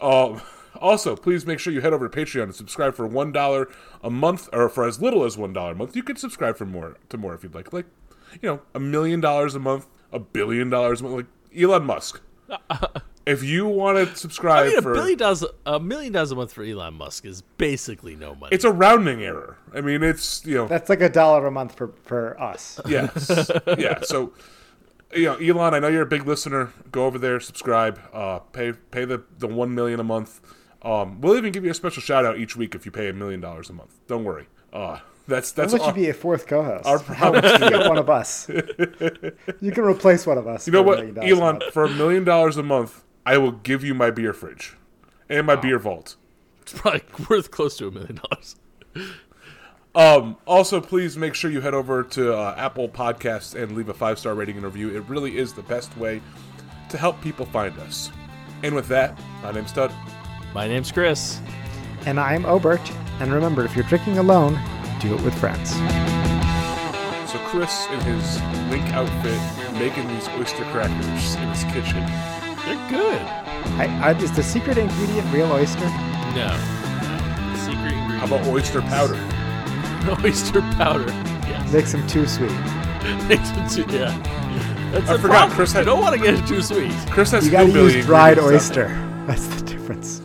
Um, also, please make sure you head over to Patreon and subscribe for one dollar a month, or for as little as one dollar a month. You can subscribe for more to more if you'd like, like you know, a million dollars a month, a billion dollars a month, like Elon Musk. if you want to subscribe I mean, a for billion dollars, a million dollars a month for Elon Musk is basically no money. it's a rounding error. I mean, it's you know, That's like a dollar a month for, for us. yes, yeah. So, you know, Elon, I know you're a big listener. Go over there, subscribe, uh, pay pay the the one million a month. Um, we'll even give you a special shout out each week if you pay a million dollars a month. Don't worry. Uh, that's that's I'll let our- you be a fourth co-host. our How promise you you. get one of us? you can replace one of us. You know what, million dollars a Elon? For a million dollars a month, I will give you my beer fridge and my beer vault. It's probably worth close to a million dollars. Um, also, please make sure you head over to uh, Apple Podcasts and leave a five star rating and review. It really is the best way to help people find us. And with that, my name's Stud. My name's Chris. And I'm Obert. And remember, if you're drinking alone, do it with friends. So Chris in his link outfit making these oyster crackers in his kitchen. They're good. I, I, is the secret ingredient real oyster? No. no. Secret ingredient. How about oyster powder? oyster powder? Yes. Makes them too sweet. Makes it too- yeah. That's I forgot problem. Chris You don't want to get it too sweet. Chris has You got to use dried ingredients out oyster. That's the difference.